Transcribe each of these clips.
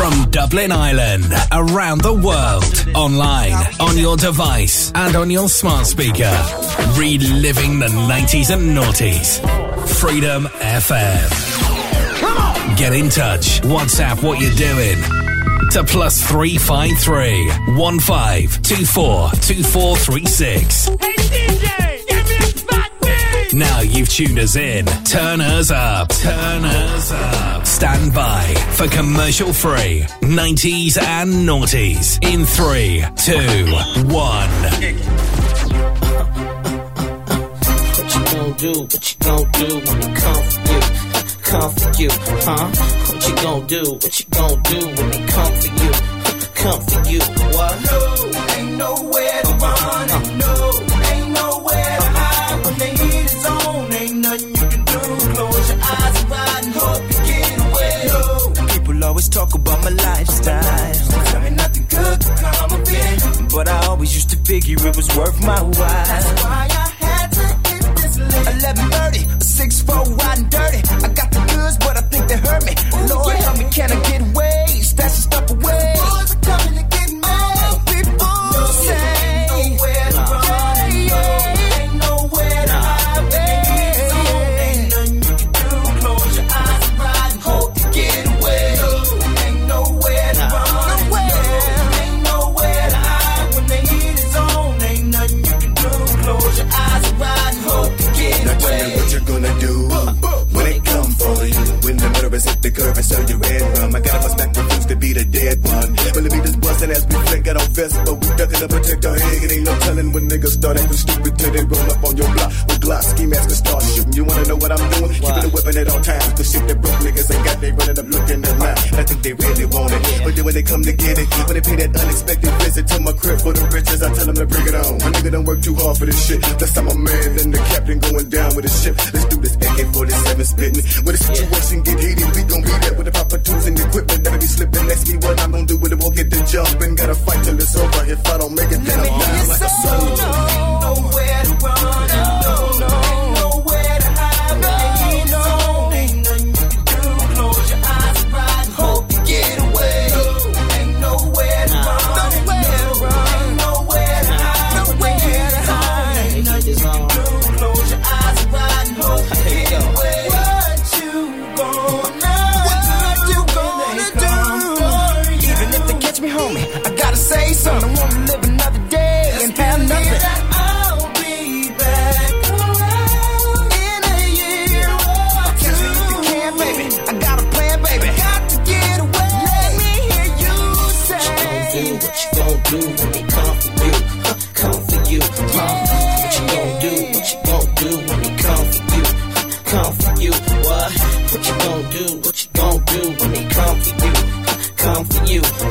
From Dublin Ireland, around the world, online, on your device, and on your smart speaker. Reliving the 90s and noughties. Freedom FM. Get in touch. WhatsApp what you're doing. To plus 353 1524 2436. Hey Now you've tuned us in. Turn us up. Turn us up. Stand by for commercial free 90s and noughties in 3, 2, 1. What you gon' do? What you gon' do when they come for you? Come for you, huh? What you gon' do? What you gon' do when they come for you? Come for you, what? No, ain't nowhere to run, and no, always talk about my lifestyle, tell me nothing good could come of it. but I always used to figure it was worth my while. Why I had to hit this lick. 1130, a 6 4 wide and dirty. I got the goods, but I think they hurt me. Lord, help me, can I get as we flick it on vest, but we ducking to protect our head. It ain't no telling when niggas start acting stupid till they roll up on your block with glass ski masks and start shooting. You wanna know what I'm doing? Keeping a weapon at all times. The shit that broke niggas ain't got they running up looking at mine. And I think they really want it. But then when they come to get it, when they pay that unexpected visit to my crib for the riches, I tell them to bring it on. My nigga don't work too hard for this shit. Plus I'm a man, then the captain going down with the ship. Let's do this AK-47 spitting. When the situation get heated, we gon' be there with the proper tools and equipment. Never be slipping. Ask me what I'm gon' do with it. We'll get the jump and gotta fight till it's over. If I don't make it, then I'm like a soldier.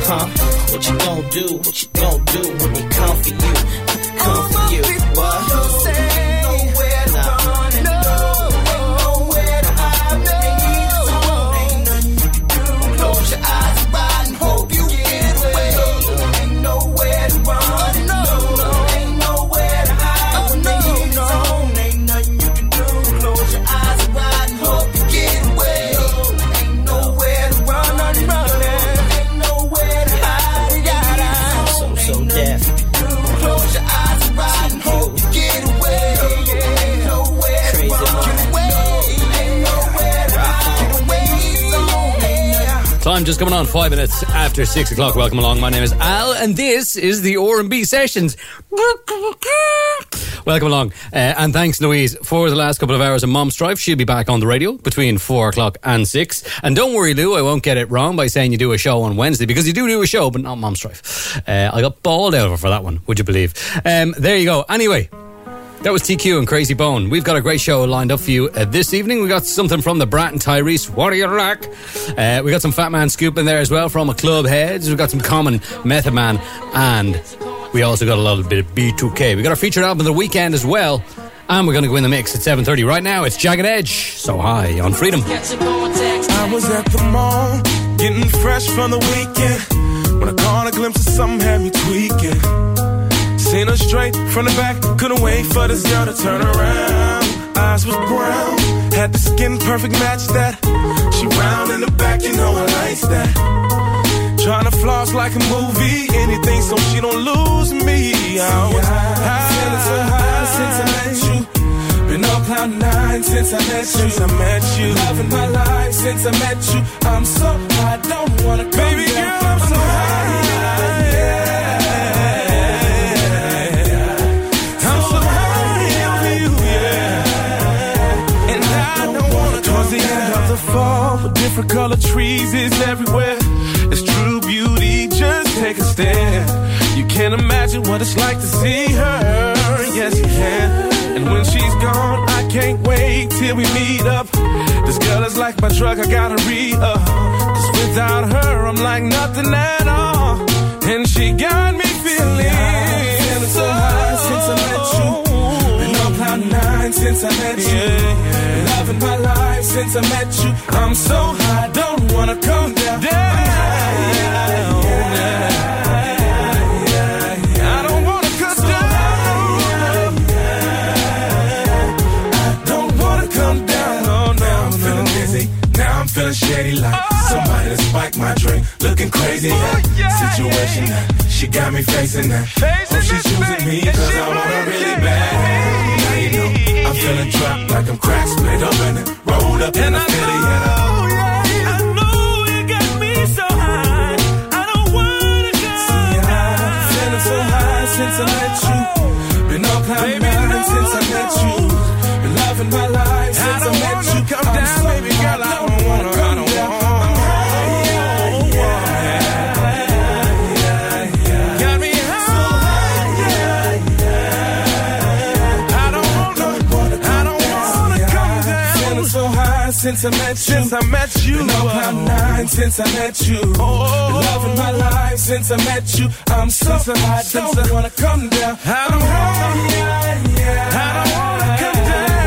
Huh? What you gon' do? What you gon' do Time just coming on five minutes after six o'clock. Welcome along. My name is Al, and this is the R and B sessions. Welcome along, uh, and thanks, Louise, for the last couple of hours of Mom Strife. She'll be back on the radio between four o'clock and six. And don't worry, Lou, I won't get it wrong by saying you do a show on Wednesday because you do do a show, but not Mom Strife. Uh, I got bawled over for that one. Would you believe? Um, there you go. Anyway. That was TQ and Krayzie Bone. We've got a great show lined up for you uh, this evening. We got something from Da Brat and Tyrese. You like? Uh, we got some Fatman Scoop in there as well from a Club Heads. We've got some Common Method Man, and we also got a little bit of B2K. We got our featured album of the weekend as well, and we're going to go in the mix at 7:30 right now. It's Jagged Edge, so high on Freedom. I was at the mall, getting fresh from the weekend. When I caught a glimpse of something had me tweaking. Seen her straight from the back, couldn't wait for this girl to turn around. Eyes was brown, had the skin perfect match that. She round in the back, you know I like that. Tryna floss like a movie. Anything so she don't lose me. I was high. Feeling so high since I met you. Been on cloud nine since I met you. Since I met you. Loving my life since I met you. I'm so high, don't wanna come Baby down. girl, I'm so I'm the end of the fall, with different color trees is everywhere. It's true beauty, just take a stand. You can't imagine what it's like to see her. Yes, you can. And when she's gone, I can't wait till we meet up. This girl is like my drug, I gotta re up. Cause without her, I'm like nothing at all. And she got me feeling. Feeling so high since I met you. Been on cloud nine since I met you. Loving my life since I met you. I'm so high, don't wanna come down. I don't wanna cut down. Don't wanna come down. No, no, Now I'm feeling dizzy. Now I'm feeling shady like oh. somebody that spiked my drink. Looking crazy. Oh, that Situation that she got me facing that. Oh, she's choosing me cause I want her really bad. Now you know feeling trapped like I'm crack split open and rolled up in a Philly. And I don't wanna go high Feeling so high since I met you. Been cloud nine since I met you. Been loving since I met you. Since I met you, Been on cloud nine since I met you. Been loving my life since I met you. I'm so high, don't wanna come down. I don't wanna, I don't wanna come down.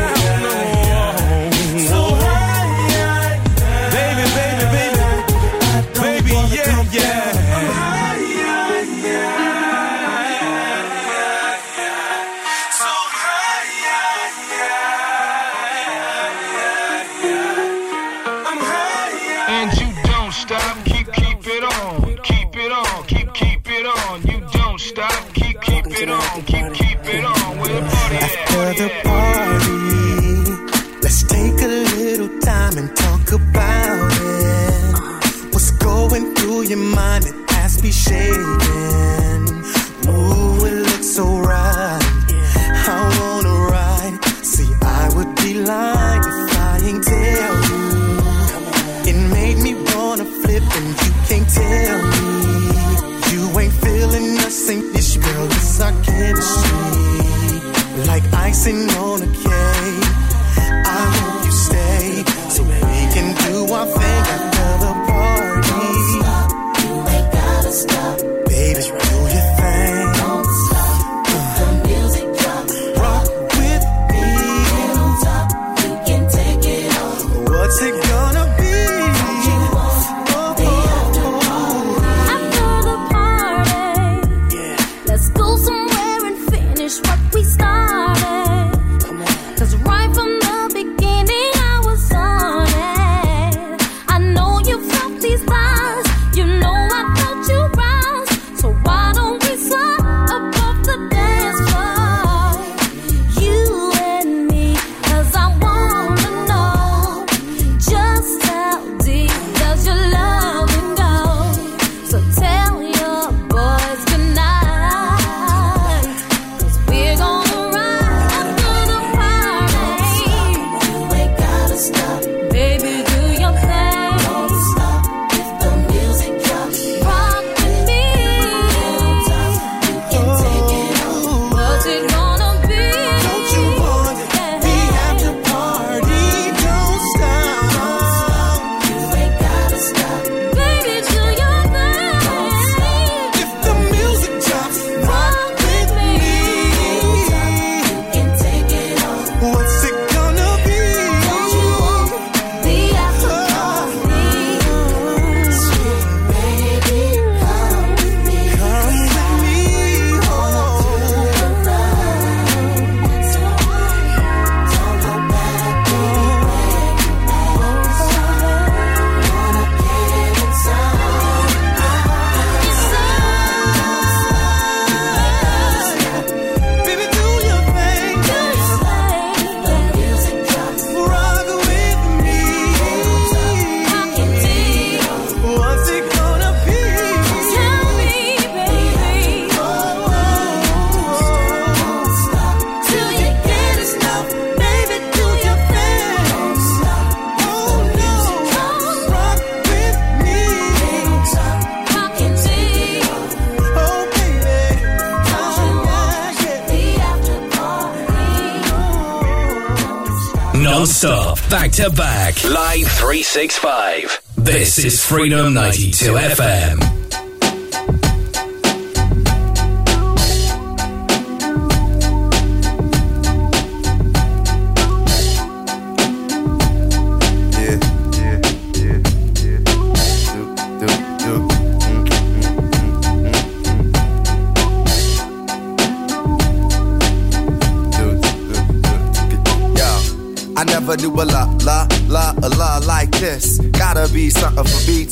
Freedom 92 FM.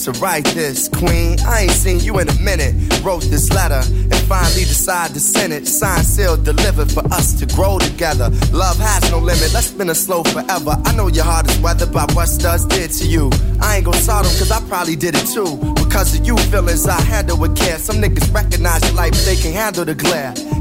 To write this. Queen, I ain't seen you in a minute. Wrote this letter and finally decided to send it. Signed, sealed, delivered for us to grow together. Love has no limit, let's spin a slow forever. I know your heart is weathered by what studs did to you. I ain't gon' salt them cause I probably did it too. Because of you feelings I handle with care. Some niggas recognize your life, they can handle the glare.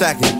Second.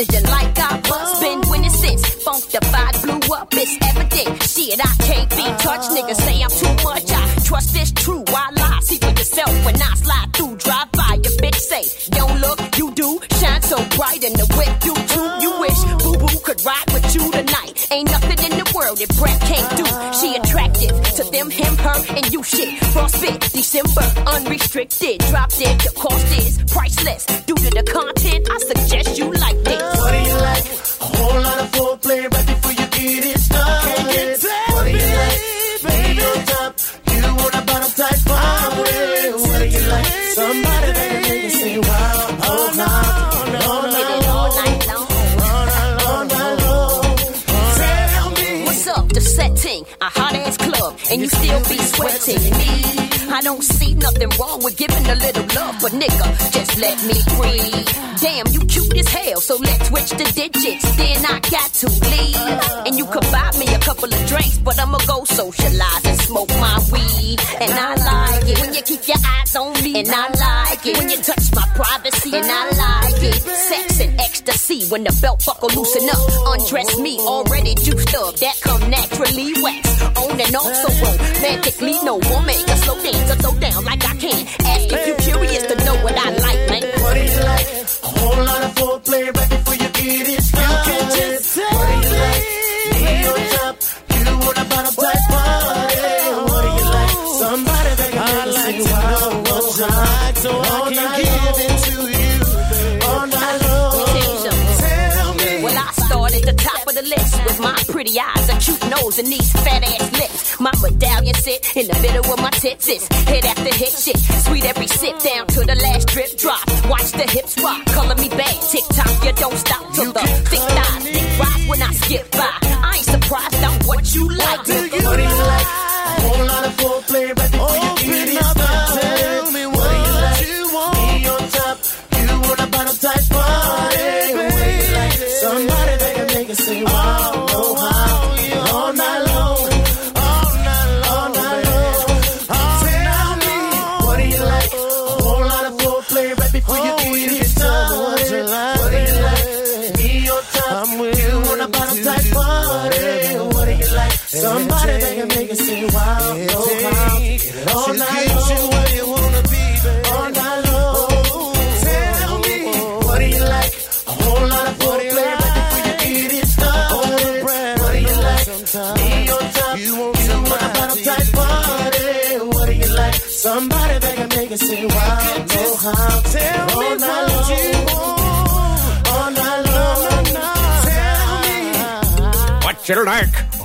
Precision like I nothing wrong with giving a little love, but nigga, just let me breathe. Damn, you cute as hell, so let's switch the digits. Then I got to leave, and you could buy me a couple of drinks, but I'ma go socialize and smoke my weed, and I like it when you keep your eyes on me, and I like it when you touch my privacy, and I like it. Sex and ecstasy when the belt buckle loosen up, undress me already juiced up. That come naturally wax, on and off so romantically. No woman can slow dance or throw down like I can. Ask if you curious to know what I like, man. What do you like? A whole lot of foreplay right before you get it started. What do you like? Me on top, you want a bottom type party. What do you like? Somebody that can make you say wow, oh, hot, so I can give it to you all night long. Tell you something. Tell me. Well, I start at the top of the list with my pretty eyes, a cute nose, and these fat ass lips. My medallion sit in the middle of my tits. Is hit after hit shit. Sweet every sip down to the last drip drop. Watch the hips rock, color me bad. Tick tock, you don't stop till the thick thighs thick rise when I skip by. I ain't surprised on what you like. What do you like? Whole lot of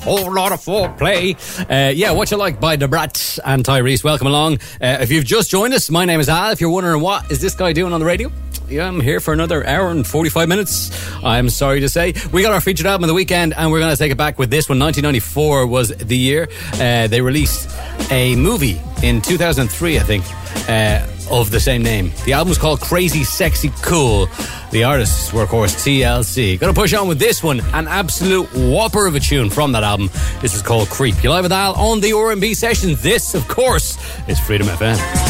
whole lot of foreplay. Uh, yeah, what you like by Da Brat and Tyrese. Welcome along. Uh, if you've just joined us, my name is Al. If you're wondering what is this guy doing on the radio, yeah, I'm here for another hour and 45 minutes. I'm sorry to say. We got our featured album of the weekend, and we're going to take it back with this one. 1994 was the year. Uh, they released a movie in 2003, I think, uh, of the same name. The album's called Crazy Sexy Cool. The artists were, of course, TLC. To push on with this one, an absolute whopper of a tune from that album. This is called Creep. You're live with Al on the R&B session. This, of course, is Freedom FM.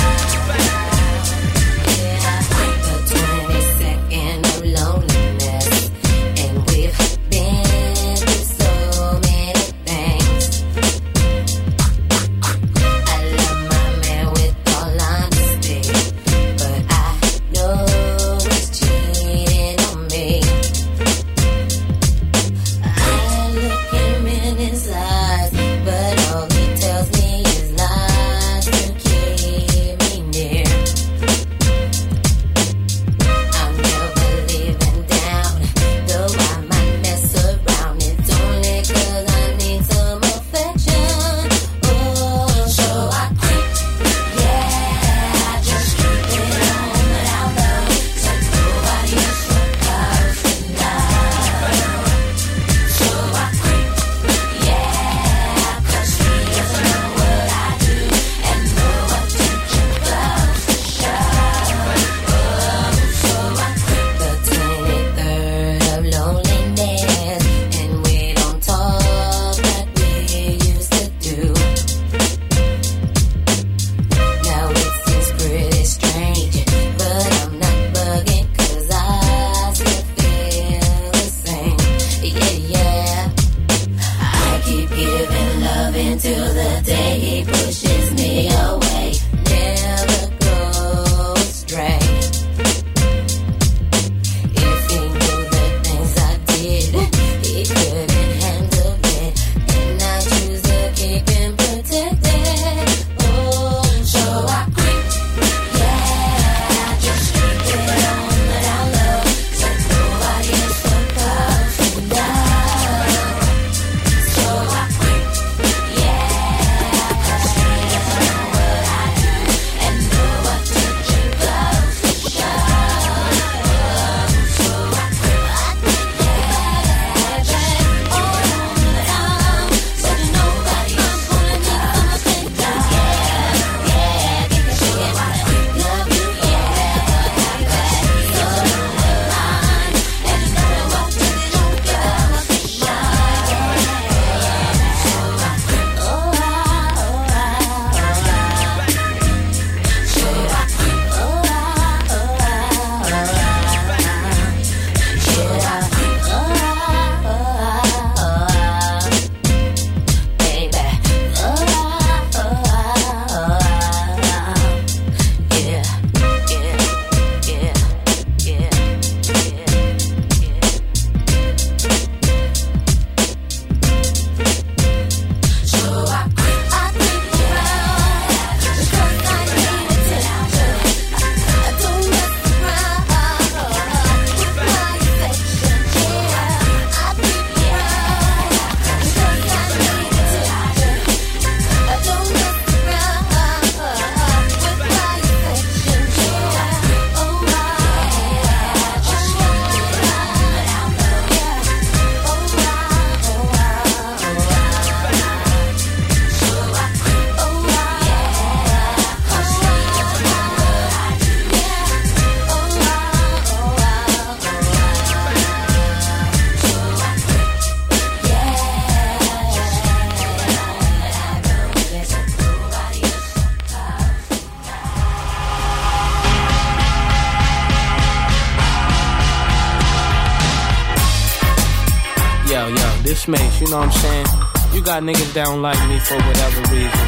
You know what I'm saying? You got niggas that don't like me for whatever reason.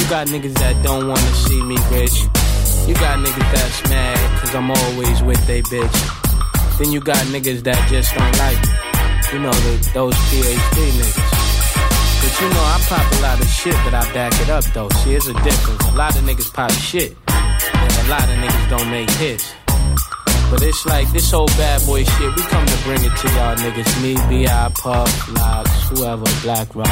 You got niggas that don't wanna see me rich. You got niggas that's mad cause I'm always with they bitch. Then you got niggas that just don't like me. You know, the, those PhD niggas. But you know, I pop a lot of shit, but I back it up though. See, it's a difference. A lot of niggas pop shit, and a lot of niggas don't make hits. But it's like this whole bad boy shit, we come to bring it to y'all niggas. Me, B.I., Puff, Lox, whoever, Black Rob.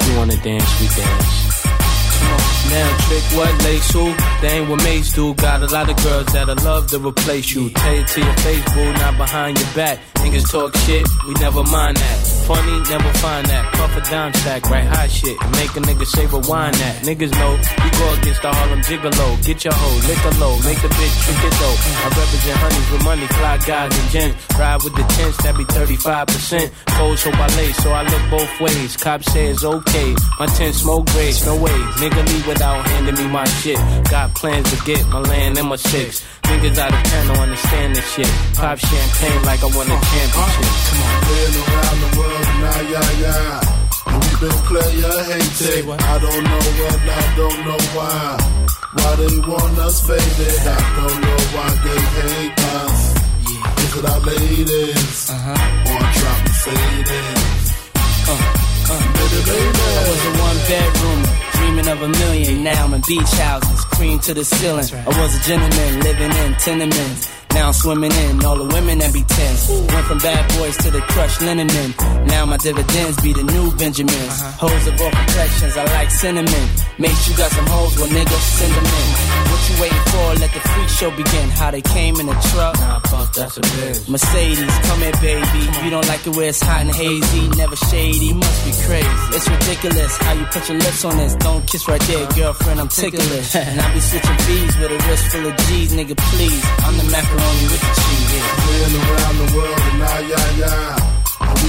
If you wanna dance, we dance. Now trick what lace who? They ain't what mates do. Got a lot of girls that'll love to replace you. Tell it to your face, boo, not behind your back. Niggas talk shit, we never mind that. Funny, never find that. Puff a dime sack, right hot shit. Make a nigga say rewind that. Niggas know you go against the Harlem Gigolo. Get your hoe, lick a low, make the bitch trick it though. I represent honeys with money, fly guys and gents. Ride with the tents, that be 35%. Cold so I lay, so I look both ways. Cop says okay, my tent smoke grades, no way. Nigga leave without handing me my shit. Got plans to get my land and my six. Niggas out of town don't understand this shit. Pop champagne like I won a championship. Come on. Playing around the world, nah, yeah, yeah. And we been player hated. I don't know what, I don't know why. Why they want us faded? I don't know why they hate us. Is it our ladies? Uh-huh. Or drop the faded? Uh, uh. Uh, I was a one bedroom, dreaming of a million. Now I'm in beach houses, cream to the ceiling. I was a gentleman living in tenements. Now I'm swimming in all the women that be tense. Went from bad boys to the crushed linen men. Now my dividends be the new Benjamins. Uh-huh. Hoes of all complexions, I like cinnamon. Make sure you got some hoes, well nigga, send them in. What you waiting for? Let the freak show begin. How they came in a truck. Nah, fuck, that's a bitch. Mercedes, come here, baby. You don't like it where it's hot and hazy, never shady. Must be crazy. It's ridiculous how you put your lips on this. Don't kiss right there, girlfriend. I'm ticklish. and I be switching V's with a wrist full of G's, nigga. Please, I'm the macaroni with the cheese. Yeah. Playing around the world, nah, yeah, yeah. And we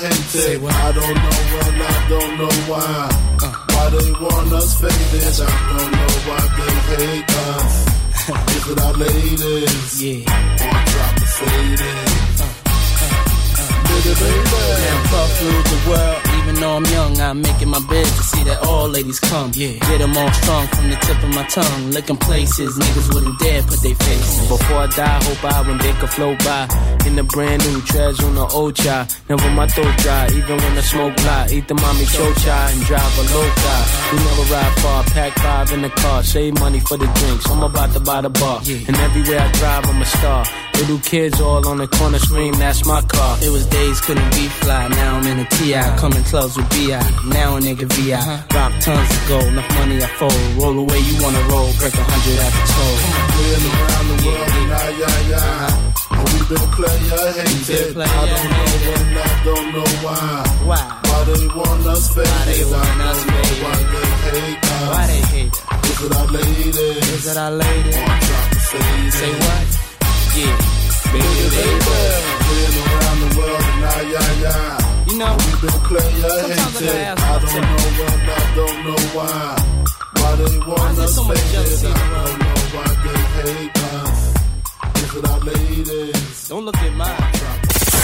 hated. I don't know when, I don't know why. Uh. Why they want us faded? I don't know why they hate us. Is it our ladies? Yeah. Or drop the faded? Uh. Baby, baby. Now puff through the world, even though I'm young, I'm making my bed to see that all ladies come. Yeah, get them all strong from the tip of my tongue. Looking places niggas wouldn't dare put their faces. Before I die, hope I when they could flow by. In the brand new treasure on the old chai. Never my throat dry, even when I smoke fly. Eat the mommy show chai and drive a low guy. We never ride far, pack five in the car, save money for the drinks. I'm about to buy the bar, and everywhere I drive, I'm a star. Little kids all on the corner scream, that's my car. It was days couldn't be fly, now I'm in a TI. Coming clubs with BI, now a nigga VI. Uh-huh. Rock tons of gold, enough money I fold. Roll away, you wanna roll, break a hundred at the toll. Playing around the world, yeah, yeah. And we been player hated. I don't know when, I don't know why. Why? Why they want us faded? they want us know why they hate us. Why they hate us? Is it our ladies? Is it our ladies? Or drop the faded? Say what? Yeah, baby, Baby, baby. Playing around the world, nah, yeah, yeah. You know, We been player Sometimes I ask I don't myself. know when, I don't know why. Why they want there us so much jealousy in I don't know why they hate us. Is it our ladies? don't look at mine.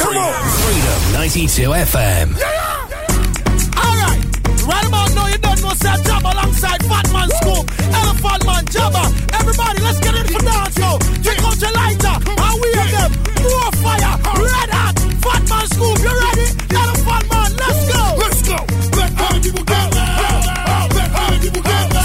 Freedom 92 FM. Yeah, yeah. Alright, right about now you don't know say I job alongside Fatman Scoop, Elephant Man Jabba. Everybody, let's get ready for dance now. Take out your lighter and we have them. More fire, red hot. Fatman Scoop, you ready? Elephant Man, let's go. Let's go. Let how people go. Let how people go.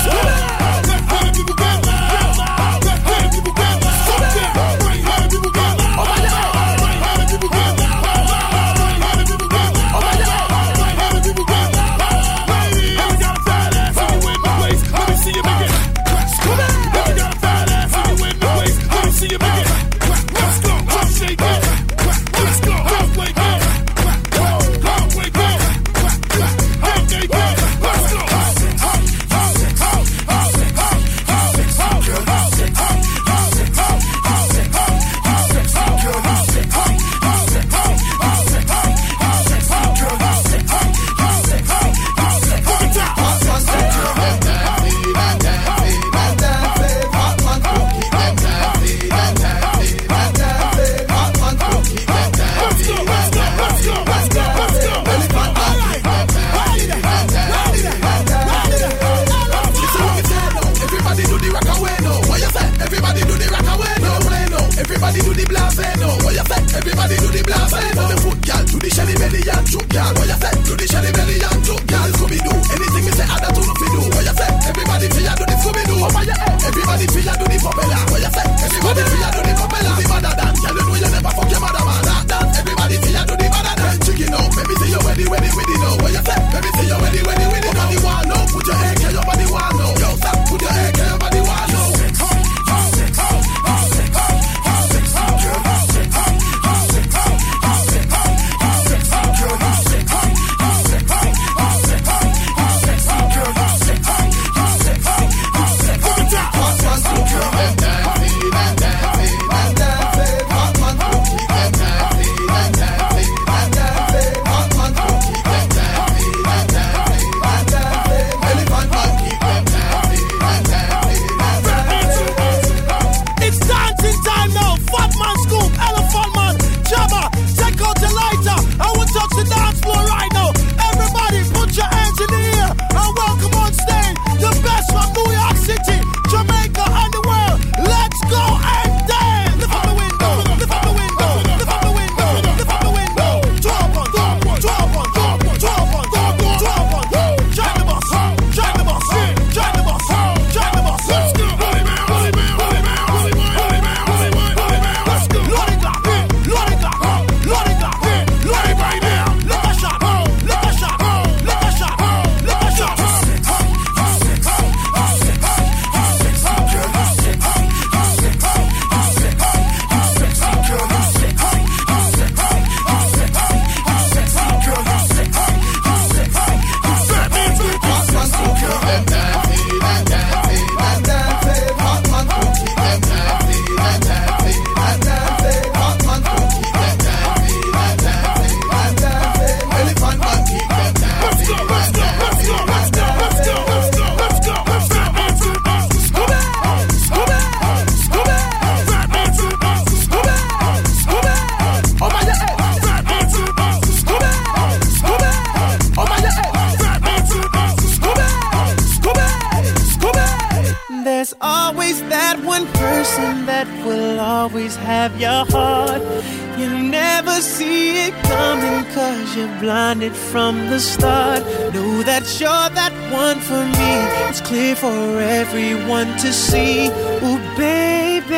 for everyone to see. Ooh, baby.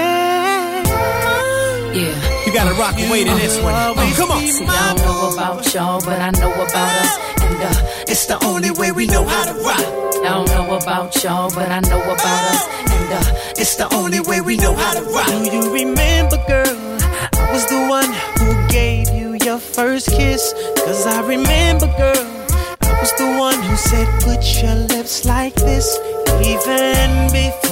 Yeah. You gotta rock away to this one. Oh, come on. See, I don't know about y'all, but I know about us. And uh, it's the only way we know how to rock. I don't know about y'all, but I know about us. And uh, it's the only way we know how to rock. Do you remember, girl? I was the one who gave you your first kiss. Cause I remember, girl said, put your lips like this, even before.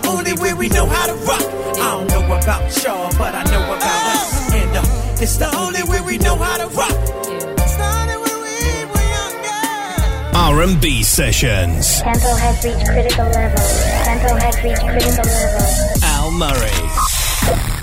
the only way we know how to rock. I don't know about y'all, but I know about us. And uh, it's the only way we know how to rock. R&B sessions. Tempo has reached critical level. Tempo has reached critical level. Al Murray.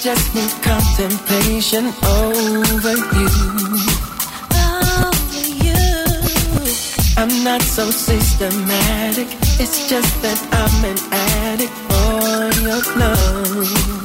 just need contemplation over you. Over you. I'm not so systematic. It's just that I'm an addict for your love.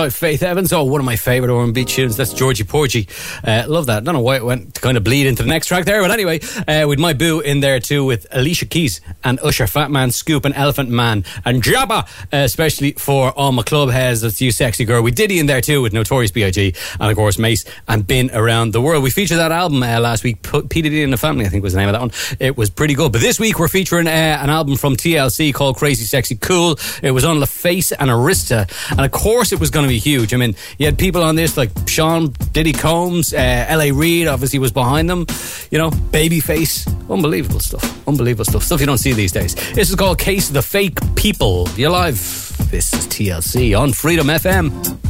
Alongside Faith Evans. Oh, one of my favourite R&B tunes. That's Georgy Porgy. Uh, love that. Don't know why it went to kind of bleed into the next track there, but anyway, uh, with my boo in there too with Alicia Keys and Usher, Fatman Scoop, and Elephant Man, and Jabba, especially for all my club heads. That's you, sexy girl. We Diddy in there too with Notorious B.I.G. and of course Mase and Been Around the World. We featured that album uh, last week. P- P and the Family, I think was the name of that one. It was pretty good. But this week we're featuring uh, an album from TLC called Crazy Sexy Cool. It was on LaFace and Arista, and of course it was going to be huge. I mean, you had people on this like Sean Diddy Combs, uh, L.A. Reid, obviously was behind them. You know, Babyface, unbelievable stuff, unbelievable stuff, stuff you don't see these days. This is called Case of the Fake People. You're live. This is TLC on Freedom FM.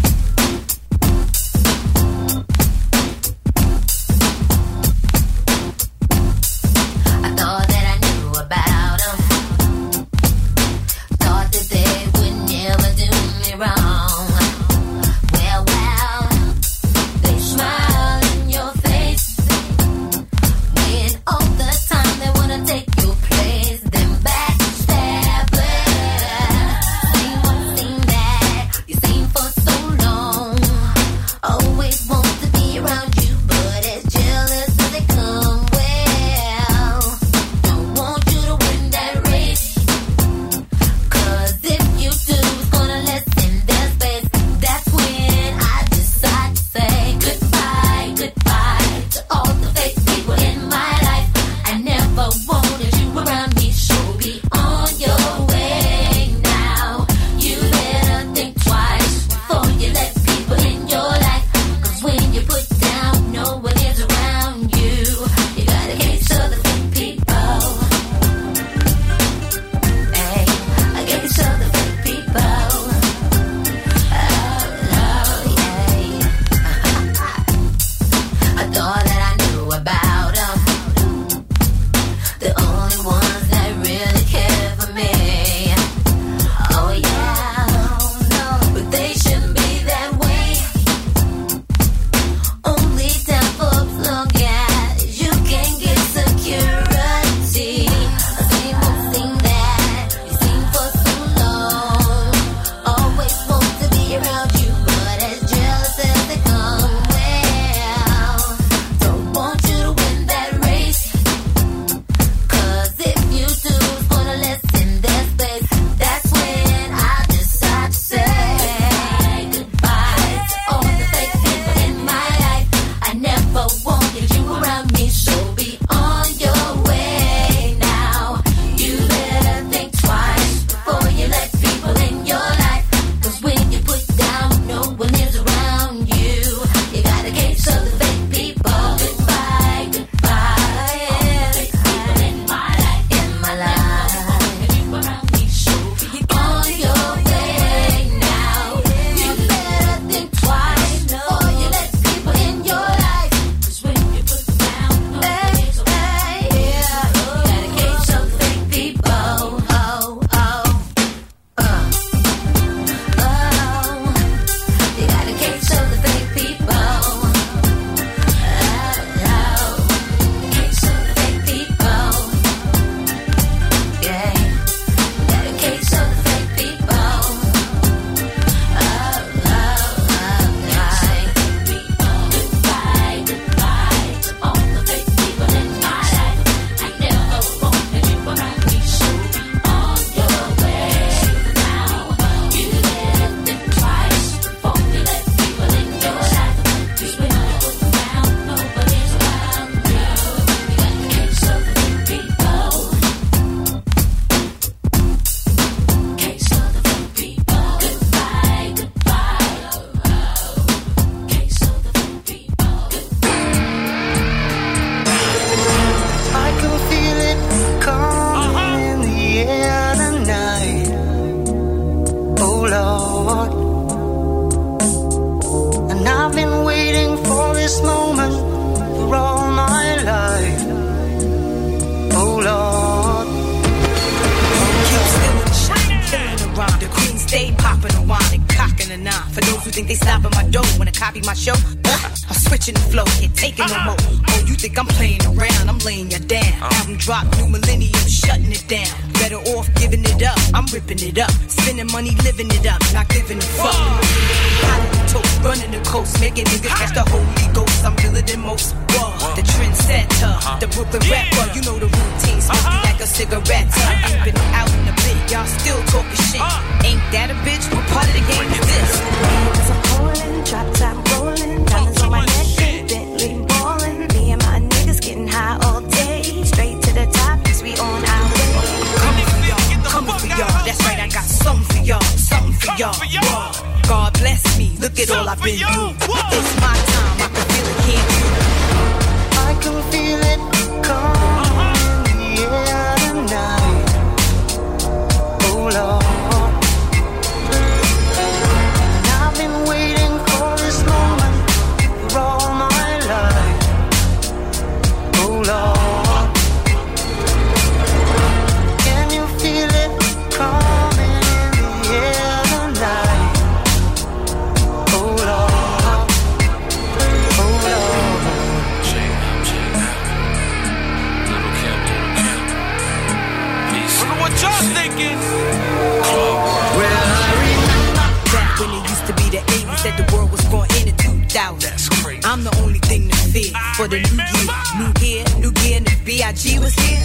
2000s. That's crazy. I'm the only thing to fear for the new year. New year, new year, and the B.I.G. was here.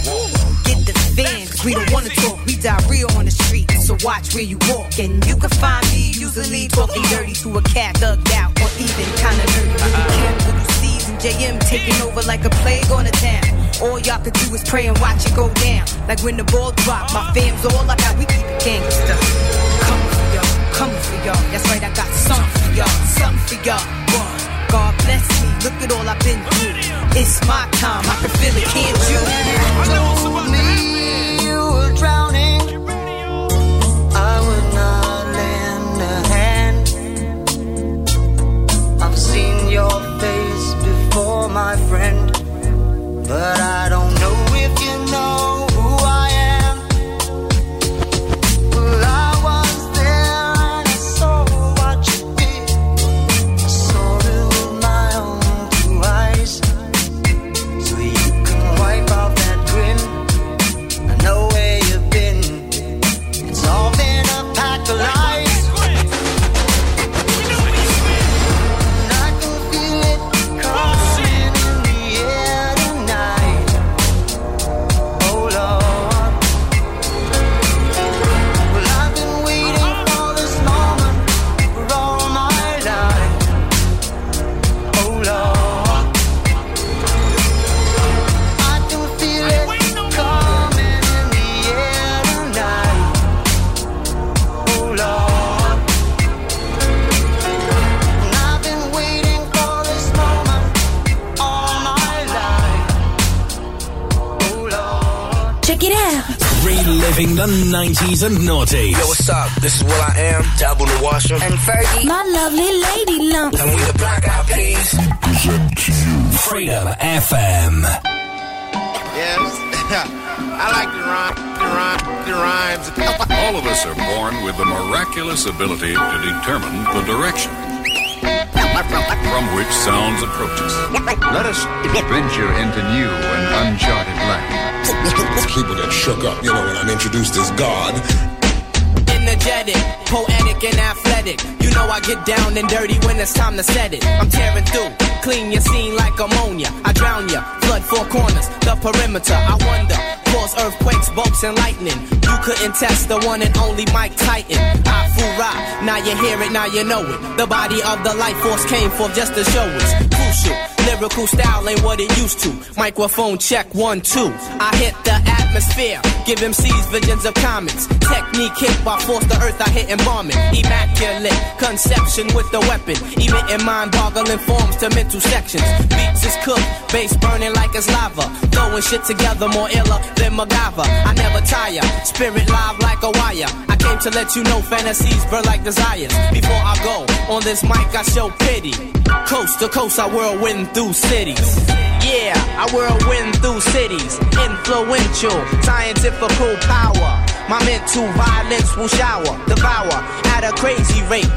Get the fan, cause we don't wanna talk. We die real on the street, so watch where you walk. And you can find me usually talking dirty to a cat thugged out, or even kinda nerdy. And JM taking over like a plague on the town. All y'all could do is pray and watch it go down. Like when the ball drop, my fam's all I got. We keep it gangsta. Coming for y'all, coming for y'all. That's right, I got something y'all, something for y'all. God bless me, look at all I've been through. It's my time, I can feel it, can't you? told me you were drowning, I would not lend a hand. I've seen your face before, my friend, but I don't Reliving the 90s and noughties. Yo, what's up? This is will.i.am, Taboo the Washer. And Fergie. My lovely lady lump. And we the Black Eyed Peas. Present to you Freedom FM. Yes. I like the rhyme, the rhyme, the rhymes. All of us are born with the miraculous ability to determine the direction from which sounds approach us. Let us venture into new and uncharted land. People get shook up, you know, when I'm introduced as God. Energetic, poetic, and athletic. You know I get down and dirty when it's time to set it. I'm tearing through, clean your scene like ammonia. I drown ya, flood four corners, the perimeter. I wonder, cause earthquakes, bolts, and lightning. You couldn't test the one and only Mike Titan. I fool rock, now you hear it, now you know it. The body of the life force came forth just to show us. Crucial, lyrical style ain't what it used to. Microphone check one, two. I hit the atmosphere, give MCs visions of comets. Technique hit by force the earth, I hit it. Immaculate conception with the weapon. Emitting mind boggling forms to mental sections. Beats is cooked, bass burning like it's lava. Throwing shit together more iller than MacGyver. I never tire, spirit live like a wire. I came to let you know fantasies burn like desires. Before I go, On this mic, I show pity. Coast to coast, I whirlwind through cities. Yeah, I whirlwind through cities. Influential, scientifical power. My mental violence will shower, devour at a crazy rate.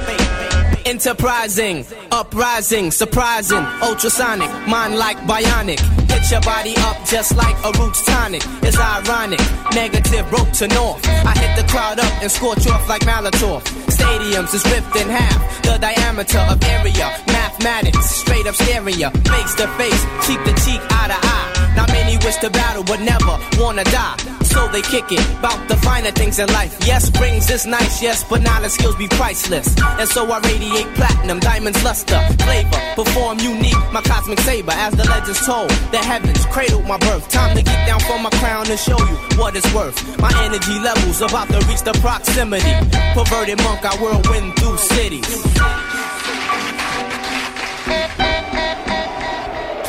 Enterprising, uprising, surprising, ultrasonic, mind like bionic. Hit your body up just like a roots tonic. It's ironic, negative broke to north. I hit the crowd up and scorch off like Molotov. Stadiums is ripped in half, the diameter of area. Mathematics, straight up stereo, face to face, cheek to cheek, eye to eye. Not many wish to battle, but never wanna die. So they kick it, bout the finer things in life. Yes, rings is nice, yes, but knowledge skills be priceless. And so I radiate platinum, diamonds, luster, flavor, perform unique, my cosmic saber. As the legends told, the heavens cradled my birth. Time to get down from my crown and show you what it's worth. My energy levels about to reach the proximity. Perverted monk, I whirlwind through cities.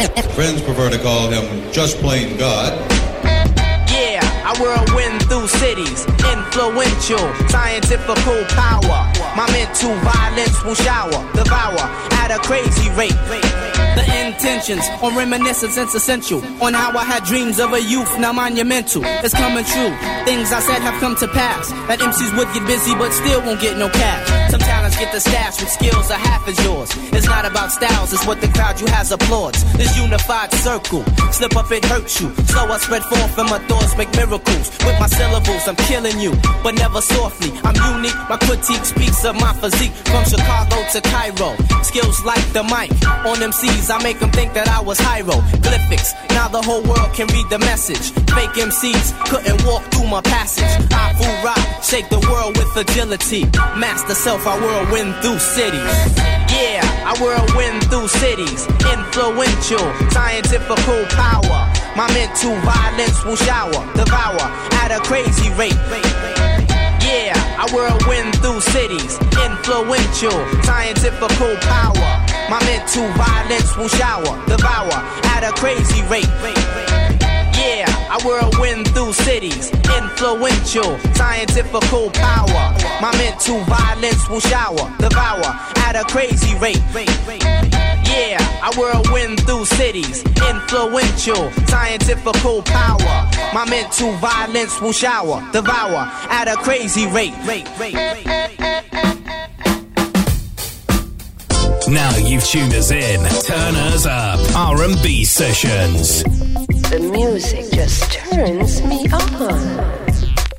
Friends prefer to call him just plain God. Yeah, I whirlwind through cities. Influential, scientifical power. My mental violence will shower, devour at a crazy rate. The intentions on reminiscence, essential. On how I had dreams of a youth, now monumental. It's coming true. Things I said have come to pass. That MCs would get busy, but still won't get no cash. Some get the stash with skills are half as yours. It's not about styles, it's what the crowd you has applauds. This unified circle, slip up, it hurts you. So I spread forth and my thoughts make miracles. With my syllables, I'm killing you, but never softly. I'm unique, my critique speaks of my physique. From Chicago to Cairo, skills like the mic. On MCs, I make them think that I was hieroglyphics. Now the whole world can read the message. Fake MCs couldn't walk through my passage. I fool rock, shake the world with agility. Master self, I whirlwind through cities. Yeah, I whirlwind through cities. Influential, scientifical power. My mental violence will shower, devour at a crazy rate. Yeah, I whirlwind through cities. Influential, scientifical power. My mental violence will shower, devour at a crazy rate. Yeah, I whirlwind through cities. Influential, scientifical power. My mental violence will shower, devour at a crazy rate. Yeah, I whirlwind through cities. Influential, scientifical power. My mental violence will shower, devour at a crazy rate. Now you've tuned us in. Turn us up. R&B sessions. The music just turns me on.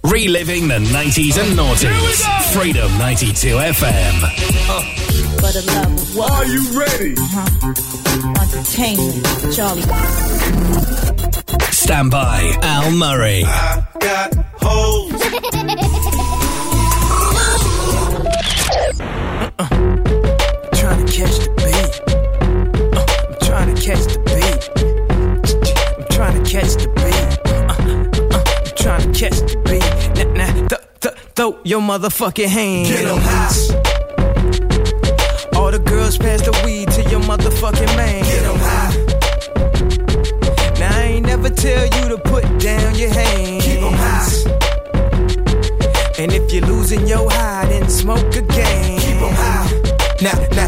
Reliving the 90s and noughties. Freedom 92 FM. For the love of? Are you ready? Uh-huh. Entertainment, Charlie. Stand by. Al Murray. Got hoes. trying to catch the beat. Uh, I'm trying to catch the beat. Catch the beat. Uh, uh, I'm trying to catch the beat. Nah, nah, th- th- throw your motherfucking hands. Get 'em high. All the girls pass the weed to your motherfucking man. Get 'em high. Now I ain't never tell you to put down your hands. Keep 'em high. And if you're losing your high, then smoke again. Keep 'em high. Nah, nah,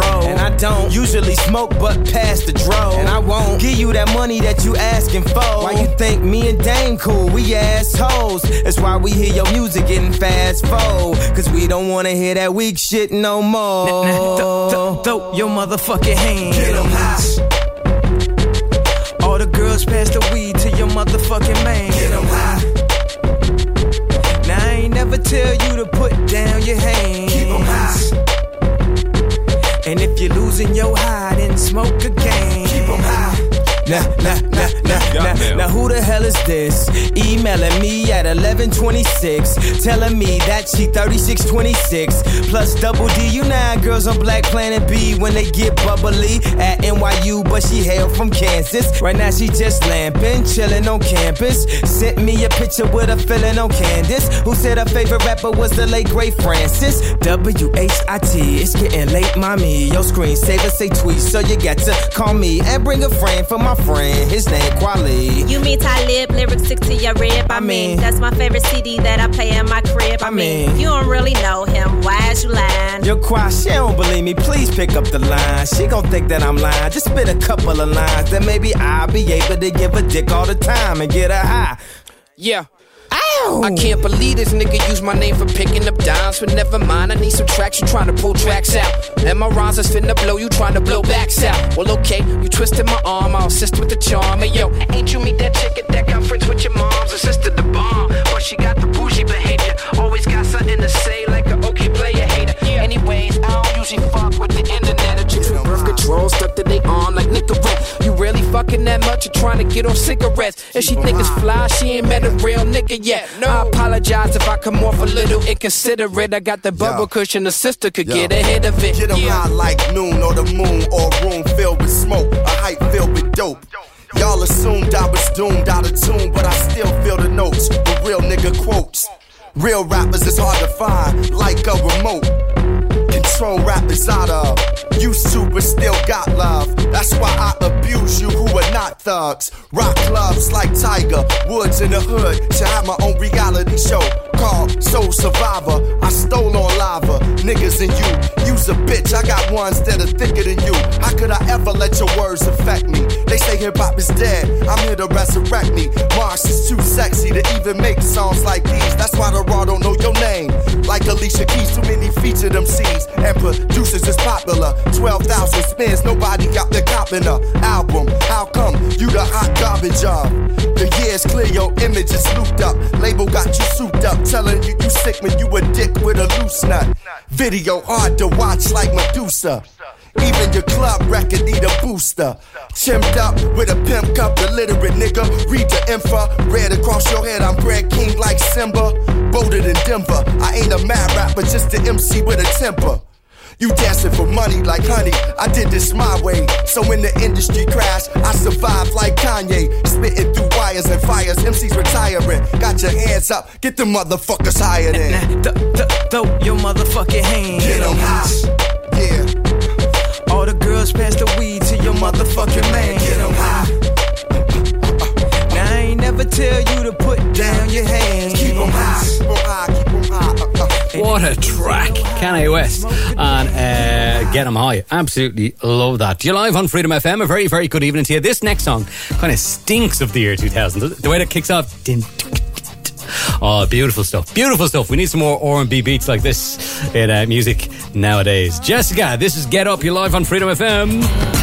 troll. And I don't usually smoke, but pass the dro. And I won't give you that money that you asking for. Why you think me and Dame cool? We assholes. That's why we hear your music getting fast forward. Cause we don't wanna hear that weak shit no more. Throw your motherfucking hands. Get 'em high. All the girls pass the weed to your motherfucking man. Get 'em high. Now I ain't never tell you to put down your hands. Keep 'em high. And if you're losing your high, then smoke again. Keep 'em high. Now, now, now, now, now, now, who the hell is this? Emailing me at 1126, telling me that she 3626. Plus double D, you nine girls on Black Planet B when they get bubbly at NYU, but she hail from Kansas. Right now she just lamping, chilling on campus. Sent me a picture with a feeling on Candace, who said her favorite rapper was the late great Francis. W H I T, it's getting late, mommy. Your screensaver say tweet, so you got to call me and bring a friend for my friend. His name Kweli. You mean Talib, lyrics stick to your rib. I, mean, that's my favorite CD that I play in my crib. I, mean, you don't really know him. Why is you lying? Your choir, she don't believe me. Please pick up the line. She gon' think that I'm lying. Just spit a couple of lines that maybe I'll be able to give a dick all the time and get a high. Yeah. I can't believe this nigga used my name for picking up dimes, but never mind. I need some tracks, you trying to pull tracks out. And my rhymes is finna blow, you trying to blow backs out. Well, okay, you twisted my arm, I'll assist with the charm. Hey, yo, ain't you meet that chick at that conference with your mom's sister, the bomb? But she got the bougie behavior, always got something to say, like a okay player hater. Anyways, I don't usually fuck with the internet or chicks with birth control stuck to their arm like Nicorette. You fucking that much or trying to get on cigarettes? If she think it's fly, she ain't met a real nigga yet. No. I apologize if I come off a little inconsiderate. I got the bubble cushion, the sister could get ahead of it. Get 'em Yeah. high like noon or the moon or a room filled with smoke, a hype filled with dope. Y'all assumed I was doomed out of tune, but I still feel the notes. The real nigga quotes. Real rappers is hard to find, like a remote. Control rappers out of. Used to, but still got love. That's why I abuse you who are not thugs. Rock clubs like Tiger, Woods in the hood. To have my own reality show called Soul Survivor. I stole on lava, niggas and you. You's a bitch, I got ones that are thicker than you. How could I ever let your words affect me? They say hip hop is dead, I'm here to resurrect me. Mars is too sexy to even make songs like these. That's why the raw don't know your name. Like Alicia Keys, too many featured MCs. And producers is popular. 12,000 spins, nobody got the cop in a album. How come you the hot garbage of? The years clear, your image is looped up. Label got you souped up, telling you you sick when you a dick with a loose nut. Video hard to watch like Medusa. Even your club record need a booster. Chimmed up with a pimp cup, illiterate nigga. Read the info, red across your head. I'm Brad King like Simba. Bolder than Denver. I ain't a mad rapper, just an MC with a temper. You dancing for money like honey. I did this my way. So when the industry crashed, I survived like Kanye. Spitting through wires and fires. MCs retiring. Got your hands up. Get the motherfuckers hired in. Throw your motherfucking hands. Get 'em high. Yeah. All the girls pass the weed to your motherfucking man. Get 'em high. Now I ain't never tell you to put down your hands. Keep 'em high. Keep 'em high. What a track. Kanye West and uh, Get 'em High. Absolutely love that. You're live on Freedom FM. A very, very good evening to you. This next song kind of stinks of the year 2000. The way that kicks off. Oh, beautiful stuff. Beautiful stuff. We need some more R&B beats like this in uh, music nowadays. Jessica, this is Get Up. You're live on Freedom FM.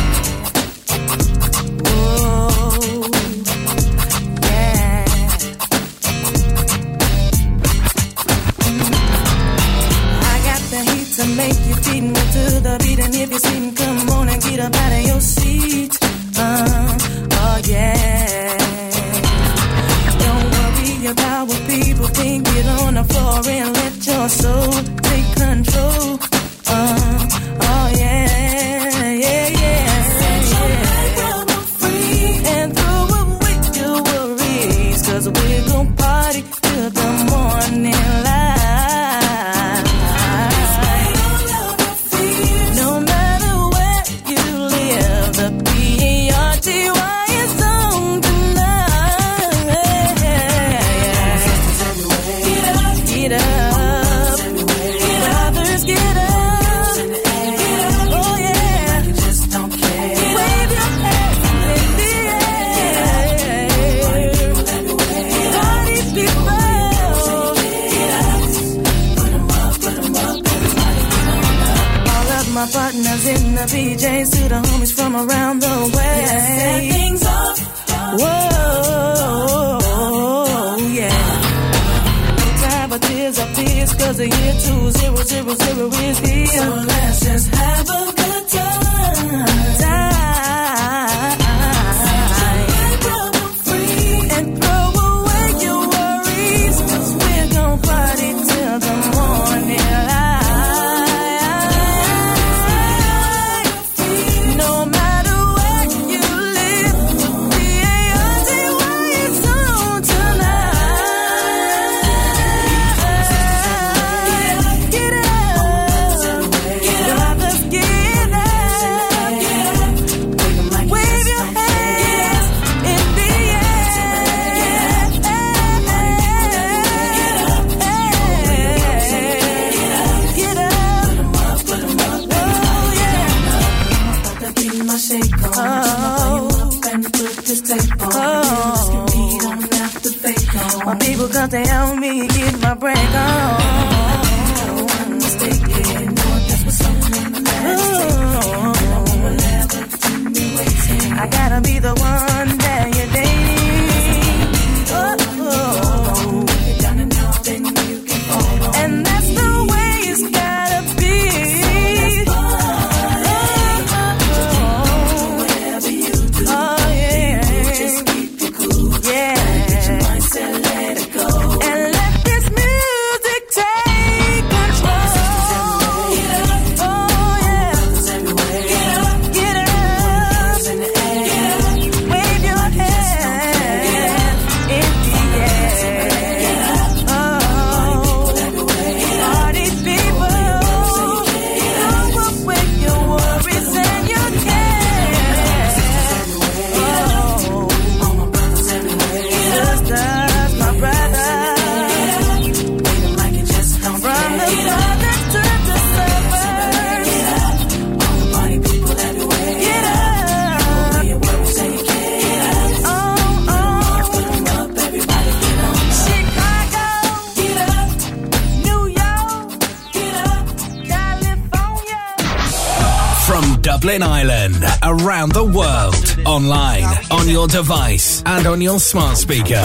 Dublin, Ireland, around the world, online, on your device, and on your smart speaker.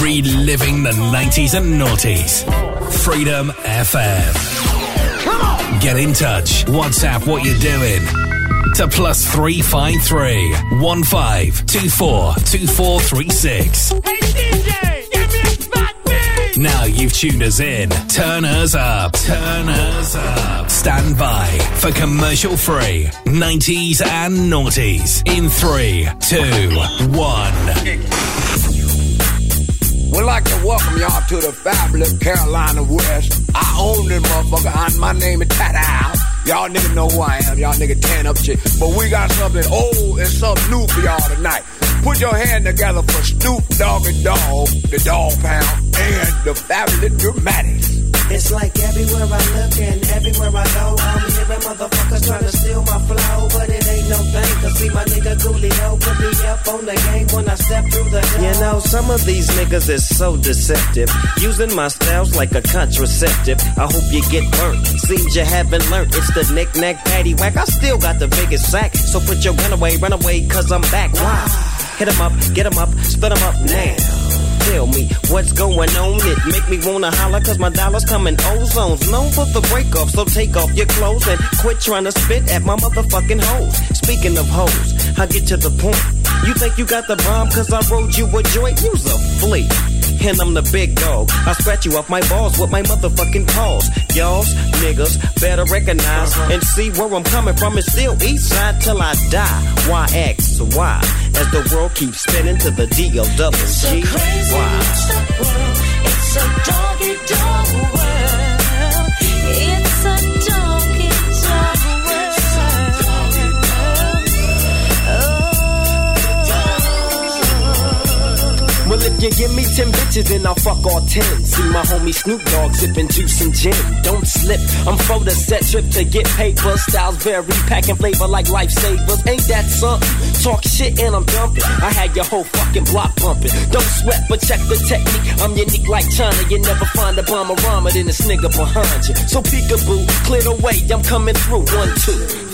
Reliving the 90s and noughties. Freedom FM. Get in touch. WhatsApp what you're doing. To plus 353 1524 2436. Now you've tuned us in. Turn us up. Turn us up. Stand by for commercial free 90s and noughties in 3, 2, 1. We'd like to welcome y'all to the fabulous Carolina West. I own this motherfucker, my name is Tat Y'all niggas know who I am. Y'all niggas tan up shit. But we got something old and something new for y'all tonight. Put your hand together for Snoop Dogg and Dog, the Dogg Pound, and the fabulous Dramatics. It's like everywhere I look and everywhere I go, I'm hearing motherfuckers trying to steal my flow, but it ain't no thing. Cause see my nigga Coolio put me up on the game when I step through the door. You know, some of these niggas is so deceptive. Using my styles like a contraceptive. I hope you get burnt. Seems you haven't learned. It's the knick-knack paddywhack. I still got the biggest sack. So put your gun away, run away, cause I'm back. Wow. Hit 'em up, get 'em up, split 'em up now. Tell me what's going on. It make me wanna holler cause my dollars come in ozones. Known for the break off, so take off your clothes and quit trying to spit at my motherfucking hoes. Speaking of hoes, I get to the point. You think you got the bomb cause I rode you a joint? You's a flea. And I'm the big dog. I scratch you off my balls with my motherfucking paws. Y'all's niggas better recognize uh-huh. and see where I'm coming from. It's still east side till I die. Why X Y? As the world keeps spinning to the D O double G Y. It's a doggy dog you give me 10 bitches, then I'll fuck all 10. See my homie Snoop Dogg sipping juice and gin. Don't slip, I'm for the set trip to get paper. Styles vary, packing flavor like lifesavers. Ain't that something? Talk shit and I'm dumping. I had your whole fucking block bumping. Don't sweat, but check the technique. I'm unique like China. You never find a bomber rhymer than this nigga behind you. So peekaboo, clear the way, I'm coming through. One, two,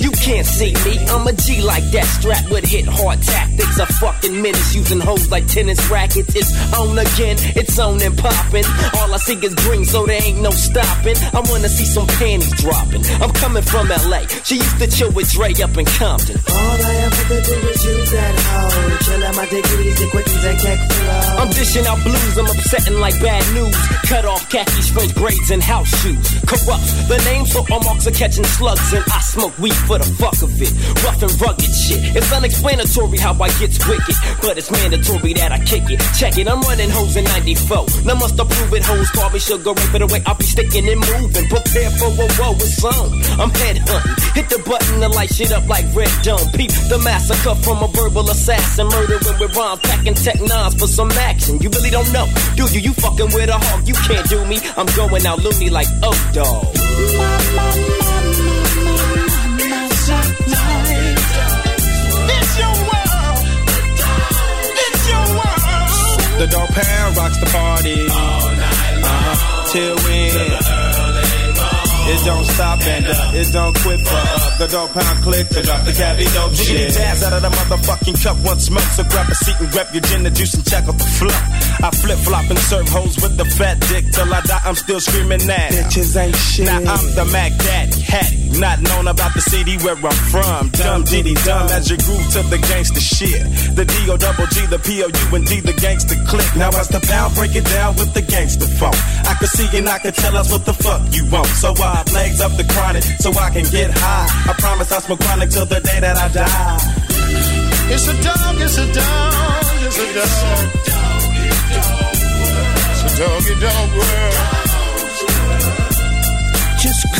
You can't see me. I'm a G like that, strapped with hit hard tactics. A fucking menace using hoes like tennis rackets. It's on again, it's on and popping. All I see is green, so there ain't no stopping. I wanna see some panties dropping. I'm coming from LA. She used to chill with Dre up in Compton. All I ever could do is use that hoe. Chill out my degrees, the quickies, and keck flow. I'm dishing out blues, I'm upsetting like bad news. Cut off khakis, French braids, and house shoes. Kurupt's the name, so all marks are catching slugs, and I smoke weed for the fuck of it. Rough and rugged shit. It's unexplanatory how I get wicked, but it's mandatory that I kick it. Check it, I'm running hoes in 94. Now must approve it, hoes call me sugar ray, but the way I be sticking and moving. Prepare for a woe, it's on. I'm head hunting. Hit the button to light shit up like Red Dome. Peep the massacre from a verbal assassin. Murdering with rhymes, packing tech nines for some action. You really don't know, do you? You fucking with a hawk, you can't do me. I'm going out loony like oh dog. The dog pound rocks the party all night long. Till don't stop and uh, it don't quit for uh, the dog pound click to drop the cabbie dope shit. Jazz out of the motherfucking cup once more, so grab a seat and grab your gin and juice and check out the flop. I flip flop and serve hoes with the fat dick till I die. I'm still screaming that. Bitches ain't shit. Now I'm the Mac Daddy, Hattie, not known about the city where I'm from. Dumb diddy dumb as you groove to the gangster shit. The D O double G, the P O U and D, the gangster click. Now as the pound break it down with the gangster funk. I can see and I can tell us what the fuck you want. So I legs up the chronic so I can get high. I promise I'll smoke chronic till the day that I die. It's a dog, it's a dog, it's a dog. It's a doggy dog world. Just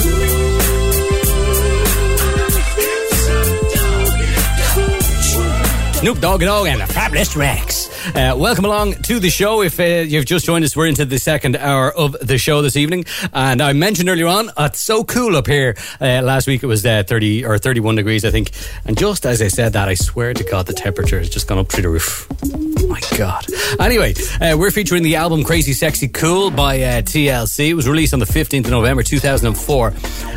Snoop Dogg Dogg and the Fabulous Rex. Uh, welcome along to the show. If uh, you've just joined us, we're into the second hour of the show this evening. And I mentioned earlier on, it's so cool up here. Uh, last week it was uh, 30 or 31 degrees, I think. And just as I said that, I swear to God, the temperature has just gone up through the roof. My God. Anyway, uh, we're featuring the album Crazy Sexy Cool by uh, TLC. It was released on the 15th of November 2004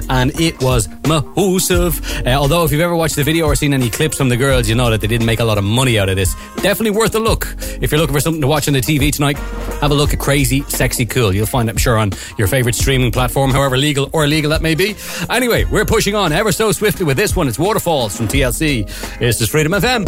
and it was. Uh, although, if you've ever watched the video or seen any clips from the girls, you know that they didn't make a lot of money out of this. Definitely worth a look. If you're looking for something to watch on the TV tonight, have a look at Crazy Sexy Cool. You'll find it, I'm sure, on your favorite streaming platform, however legal or illegal that may be. Anyway, we're pushing on ever so swiftly with this one. It's Waterfalls from TLC. This is Freedom FM.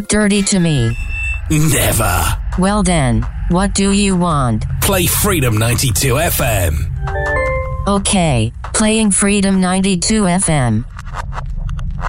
Talk dirty to me. Never. Well then, what do you want? Play Freedom 92 FM. Okay, playing Freedom 92 FM.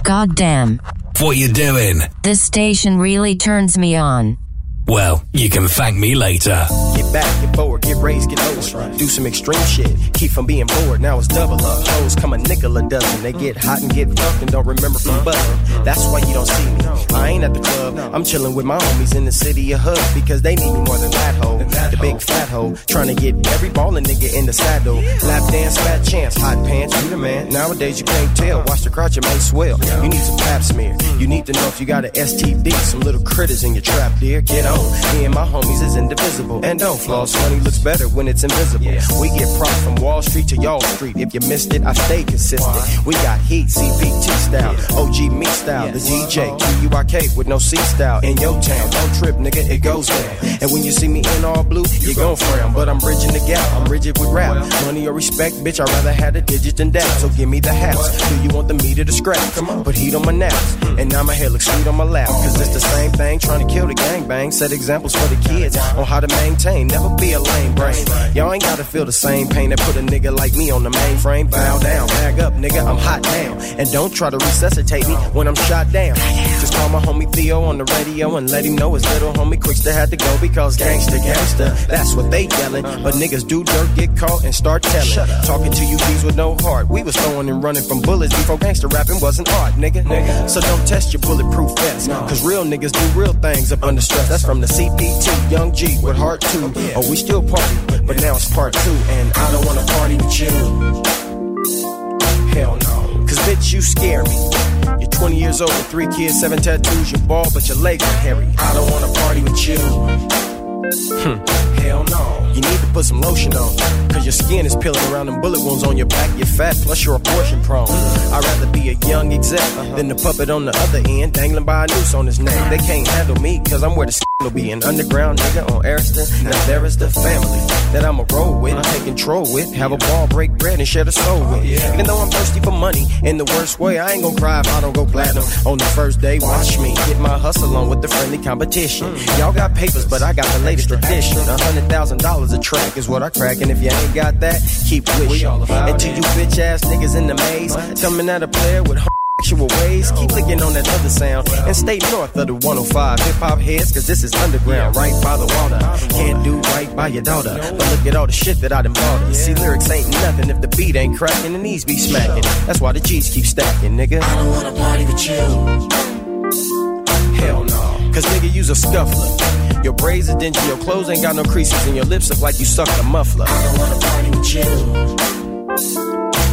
God damn, What you doing? this station really turns me on. Well, you can thank me later. Get back, get forward, get raised, get lower. Do some extreme shit. Keep from being bored. Now it's double up. Hoes come a nickel a dozen. They get hot and get fucked and don't remember from buzzing. That's why you don't see me. I ain't at the club. I'm chilling with my homies in the city of Hood because they need me more than that hoe. The big fat hoe. Trying to get every ballin' nigga in the saddle. Lap dance, fat chance, hot pants, you the man. Nowadays you can't tell. Watch the crotch, it may swell. You need some pap smear. You need to know if you got an STD. Some little critters in your trap, dear. Get on. Me and my homies is indivisible. And don't floss, money looks better when it's invisible. We get props from Wall Street to Y'all Street. If you missed it, I stay consistent. We got heat, CPT style, OG me style, the DJ, QUIK with no C style. In your town, don't trip, nigga, it goes down. And when you see me in all blue, you gon' frown. But I'm bridging the gap, I'm rigid with rap. Money or respect, bitch, I'd rather have the digits than that. So give me the house. Do you want the meter to scratch? Come on, put heat on my naps. And now my hair looks sweet on my lap. Cause it's the same thing, trying to kill the gangbang. Set examples for the kids on how to maintain. Never be a lame brain. Y'all ain't gotta feel the same pain that put a nigga like me on the mainframe. Bow down, bag up, nigga, I'm hot now. And don't try to resuscitate me when I'm shot down. Just call my homie Theo on the radio and let him know his little homie Quickster had to go because gangster, gangster, that's what they yelling. But niggas do dirt, get caught, and start telling. Talking to you G's with no heart. We was throwing and running from bullets before gangster rapping wasn't art, nigga. So don't test your bulletproof vest. Cause real niggas do real things up under stress. That's from the CPT, Young G with Heart 2. Oh, we still party, but now it's part 2. And I don't wanna party with you. Hell no. Cause bitch, you scare me. You're 20 years old with three kids, seven tattoos, you're bald, but your legs are hairy. I don't wanna party with you. Hmm. Hell no. You need to put some lotion on. Cause your skin is peeling around them bullet wounds on your back. You're fat, plus you're abortion prone. I'd rather be a young exec than the puppet on the other end, dangling by a noose on his neck. They can't handle me, cause I'm where the will be. An underground nigga on Ariston. Now there is the family that I'ma roll with, take control with, have a ball, break bread, and share the soul with. Even though I'm thirsty for money in the worst way, I ain't gonna cry if I don't go platinum. On the first day, watch me get my hustle on with the friendly competition. Y'all got papers, but I got the latest edition. A hundred thousand dollars a track is what I crack, and if you ain't got that, keep wishing. And to you bitch ass niggas in the maze, coming at a player with actual ways, keep licking on that other sound and stay north of the 105. Hip hop heads, cause this is underground, right by the water. Can't do right by your daughter, but look at all the shit that I done bought. You see, lyrics ain't nothing if the beat ain't cracking and these be smacking. That's why the G's keep stacking, nigga. I don't wanna party with you. Hell no. Cause nigga, you's a scuffler. Your braids are dingy, your clothes ain't got no creases, and your lips look like you sucked a muffler. I don't wanna party with you.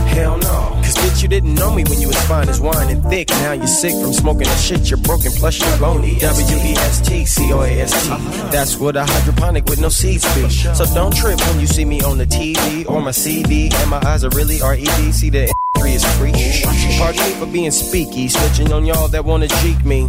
Hell no. Cause bitch, you didn't know me when you was fine as wine and thick. Now you're sick from smoking the shit. You're broken, plus you're bony. W E S T C O A S T. That's what a hydroponic with no seeds be. So don't trip when you see me on the TV or my CD. And my eyes are really R E D. See the three is free. Pardon me for being speaky, snitching on y'all that wanna jeek me.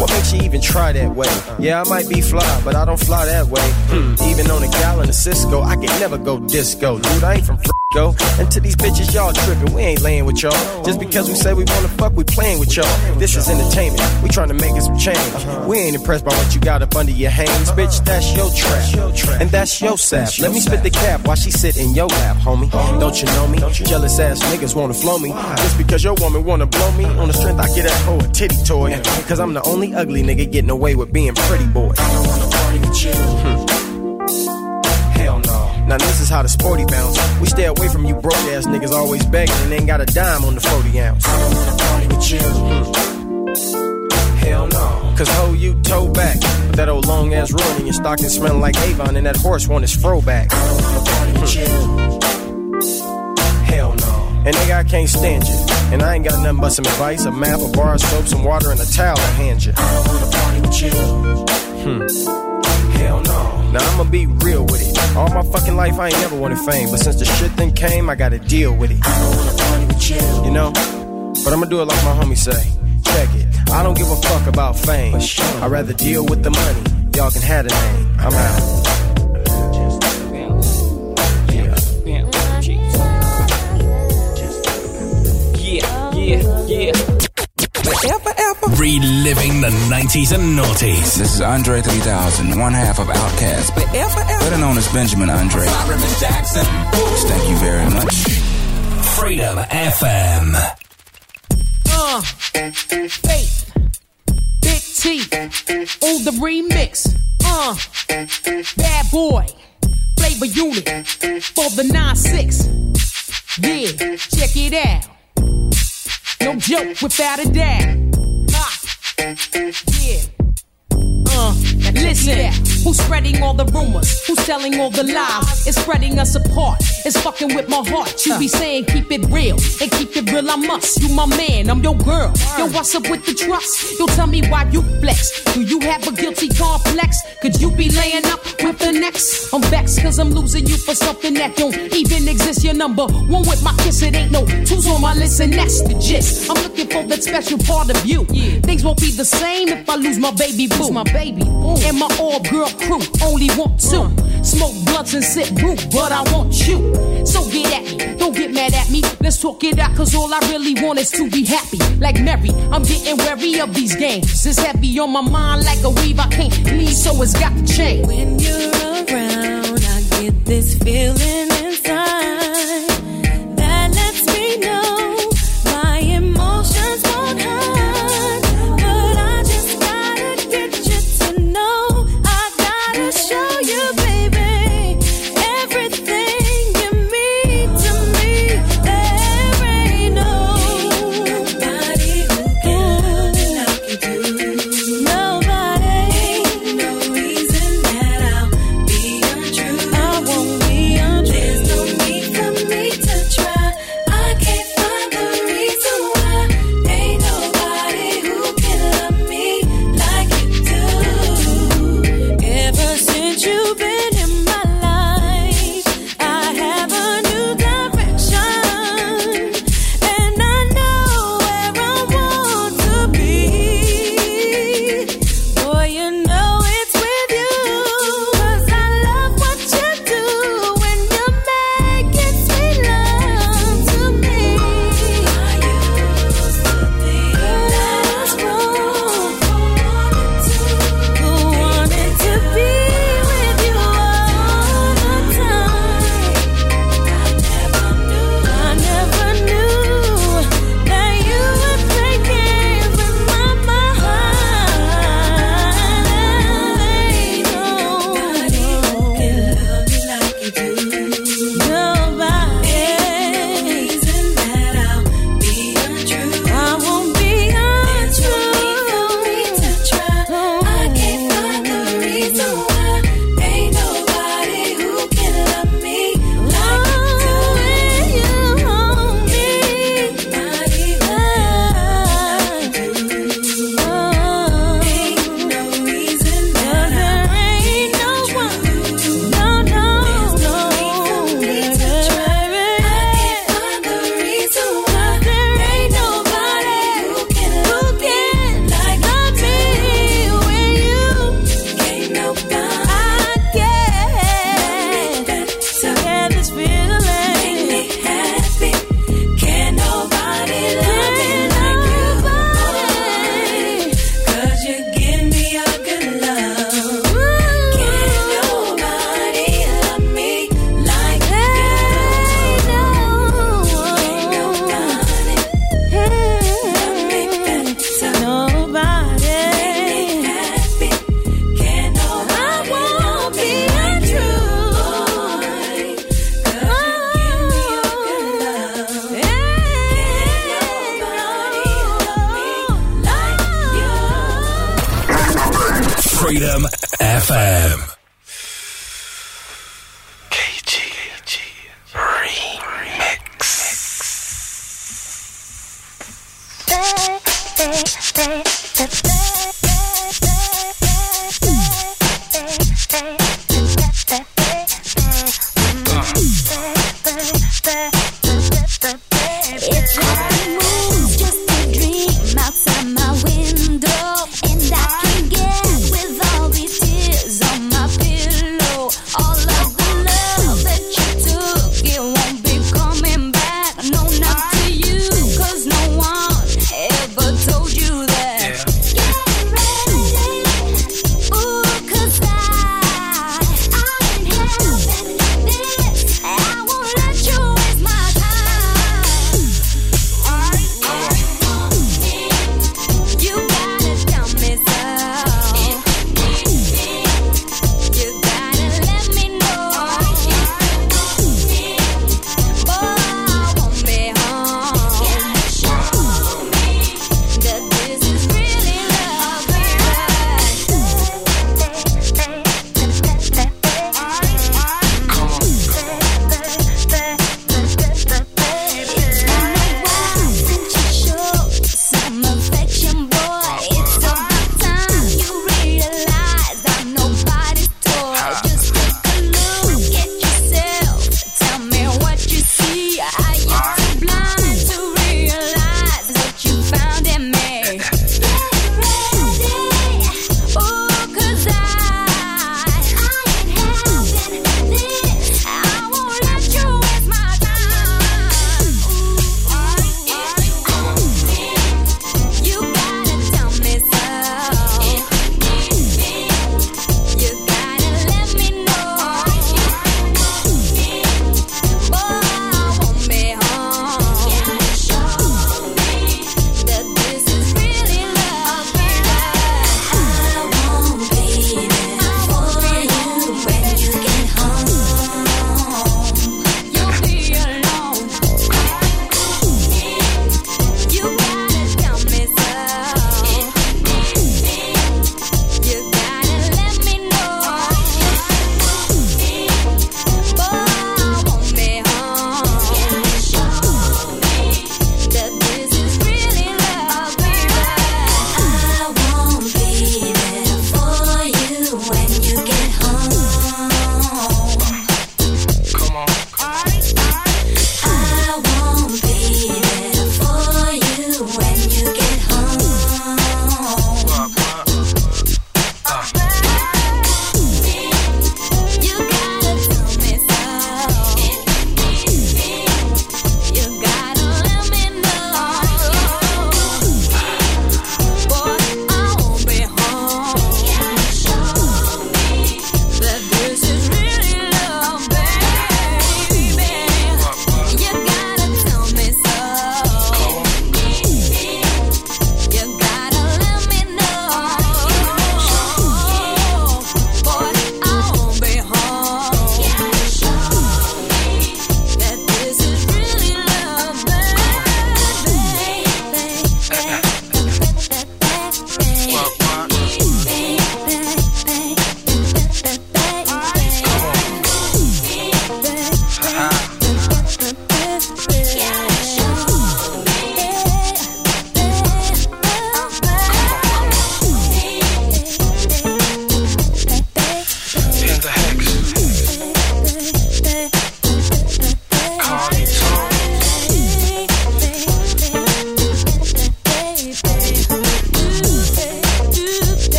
What makes you even try that way? Yeah, I might be fly, but I don't fly that way. Hmm. Even on a gallon of Cisco, I can never go disco. Dude, I ain't from Frisco. And to these bitches, y'all tripping. We ain't laying with y'all. Just because we say we wanna fuck, we playing with y'all. This is entertainment. We trying to make us some change. We ain't impressed by what you got up under your hands. Bitch, that's your trap. And that's your sap. Let me spit the cap while she sit in your lap, homie. Don't you know me? Jealous ass niggas wanna flow me. Just because your woman wanna blow me. On the strength, I get that hoe a titty toy. Cause I'm the only ugly nigga getting away with being pretty boy. I don't wanna party with you. No. Now this is how the sporty bounce. We stay away from you broke ass niggas always begging and ain't got a dime on the 40 ounce. I don't wanna party with you. Hell no. Cause ho, you toe back. With that old long ass road and your stocking smelling like Avon and that horse want his fro back. I don't wanna party with you. Hell no. And nigga, I can't stand you. And I ain't got nothing but some advice, a map, a bar, soap, some water, and a towel to hand you. I don't wanna party with you. Hmm. Hell no. Now I'ma be real with it. All my fucking life I ain't never wanted fame, but since the shit thing came, I gotta deal with it. I don't wanna party with you. You know? But I'ma do it like my homie say. Check it. I don't give a fuck about fame. I'd rather deal with the money. Y'all can have the name. I'm out. Yeah, yeah, yeah. Reliving the 90s and noughties. This is Andre 3000, one half of Outkast, better known as Benjamin Andre. Myron Jackson. Thank you very much. Freedom FM. Uh, Faith, Big T, on the remix. Uh, Bad Boy, Flavor Unit, for the 9-6. Yeah, check it out. No joke, without a. Ha, yeah. Uh, listen, who's spreading all the rumors? Who's telling all the lies? It's spreading us apart. It's fucking with my heart. You be saying keep it real and keep it real. I must. You my man, I'm your girl. Yo, what's up with the trust? Yo, tell me why you flex. Do you have a guilty complex? Could you be laying up with the next? I'm vexed cause I'm losing you for something that don't even exist. Your number one with my kiss, it ain't no two's on my list, and that's the gist. I'm looking for that special part of you. Yeah. Things won't be the same if I lose my baby boo. My baby boo. And my all girl crew only want two. Smoke blunts and sip brew, but I want you. So get at me, don't get mad at me. Let's talk it out, cause all I really want is to be happy. Like Mary, I'm getting wary of these games. It's heavy on my mind like a weave I can't leave, so it's got to change. When you're around, I get this feeling inside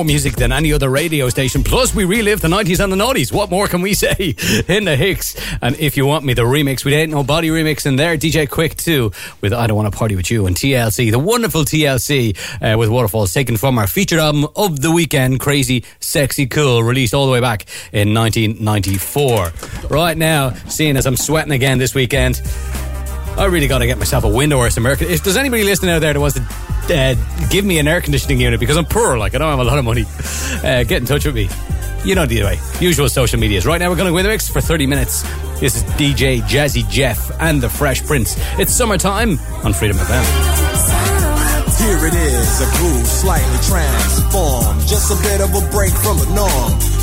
More music than any other radio station. Plus, we relive the 90s and the noughties. What more can we say? In the Hicks. And if you want me, the remix, we ain't no body remix in there. DJ Quik too, with I Don't Want to Party With You and TLC. The wonderful TLC uh, with Waterfalls, taken from our featured album of the weekend, Crazy, Sexy, Cool, released all the way back in 1994. Right now, seeing as I'm sweating again this weekend, I really got to get myself a window or some air. If there's anybody listening out there that wants to uh, give me an air conditioning unit because I'm poor, like I don't have a lot of money, uh, get in touch with me. You know the way. Usual social medias. Right now we're going to win the for 30 minutes. This is DJ Jazzy Jeff and the Fresh Prince. It's summertime on Freedom FM. Here it is, a groove slightly transformed. Just a bit of a break from the norm.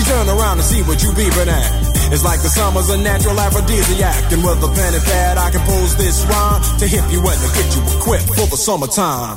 She turn around to see what you beeping at. It's like the summer's a natural aphrodisiac. And with a pen and pad, I compose this rhyme to hip you and to get you equipped for the summertime.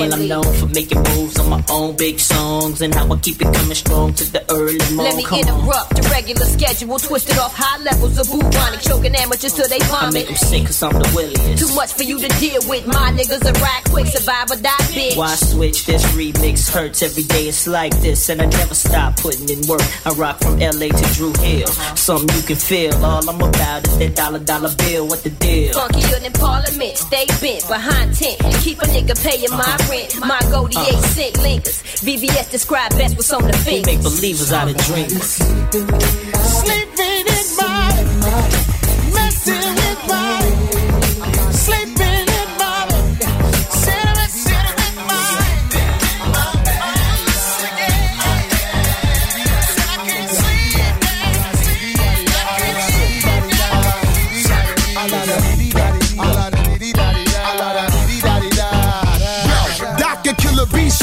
Well, I'm known for making moves on my own big songs and how I keep it coming strong to the early morning. Let me Come interrupt on. the regular schedule, twisted off high levels of bubonic, choking amateurs till they vomit. I make them sick cause I'm the williest. Too much for you to deal with. My niggas are right quick, survive or die, bitch. Why switch? This remix hurts every day, it's like this, and I never stop putting in work. I rock from LA to Dru Hill, uh-huh. something you can feel. All I'm about is that dollar dollar bill, what the deal? Funkier than Parliament, stay bent behind tent, and keep a nigga paying my rent. My goldie uh. eight cent linkers. VVS describe best what's on the fence. make believers out of dreamers. Sleeping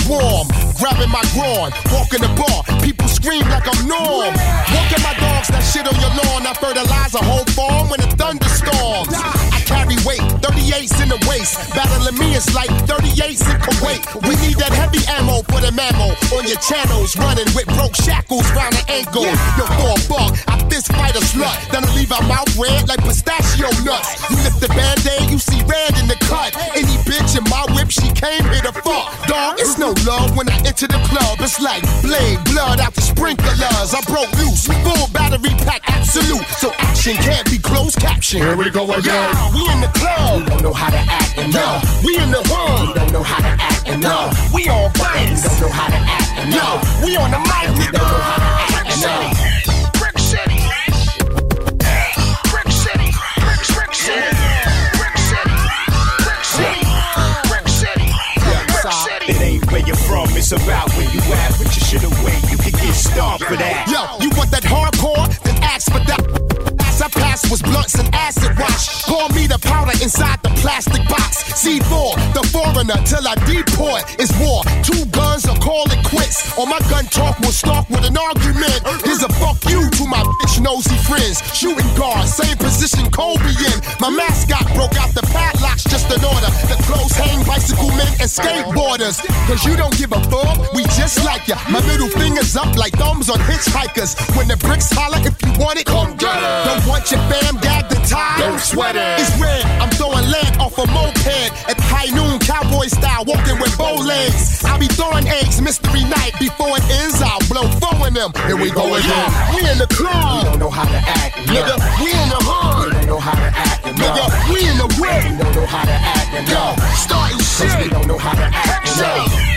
Swarm, grabbing my groin, walking the bar, people scream like I'm Norm. Walking my dogs that shit on your lawn, I fertilize a whole farm when it thunderstorms. I carry weight, 38s in the waist, battling me is like 38s in Kuwait. We need that heavy ammo for the mammo on your channels, running with broke shackles round the ankle. Yo, for a buck, I fist fight a slut, then I leave her mouth red like pistachio nuts. You lift the band-aid, you see red in the cut. Any bitch in my whip, she came here to fuck. No love when I enter the club. It's like blade, blood out the sprinklers. I broke loose, we full battery pack, absolute. So action can't be closed caption. Here we go again. Yeah, we in the club, we don't know how to act and no. We in the hood, we don't know how to act and no. We on bikes, we don't know how to act and no. We on the mic, we don't know how to act and no. It's about where you at. But you should waited, you could get starved for that. Yo, you want that hardcore? Then ask for that. As I pass was blunts and acid wash. Call me the powder inside the plastic box. C4, the foreigner, till I deport. It's war. Two guns or call it quits. Or my gun talk will start with an argument. Here's a fuck you to my bitch nosy friends. Shooting guard, same position Kobe in. My mascot broke out the padlocks just in order. The clothes hang bicycle men and skateboarders. Cause you don't give a fuck, we just like ya. My middle fingers up like thumbs on hitchhikers. When the bricks holler, if you want it, come get it. Want your fam gagged and tied. Don't sweat it. It's red, I'm throwing lead off a moped. At high noon, cowboy style, walking with bow legs. I'll be throwing eggs, mystery night. Before it ends, I'll blow four in them. Here we go again. We in the club. We don't know how to act. Nigga, we in the hood. We don't know how to act. Nigga, we in the whip. We don't know how to act. Yo, starting shit. We don't know how to act. Yo.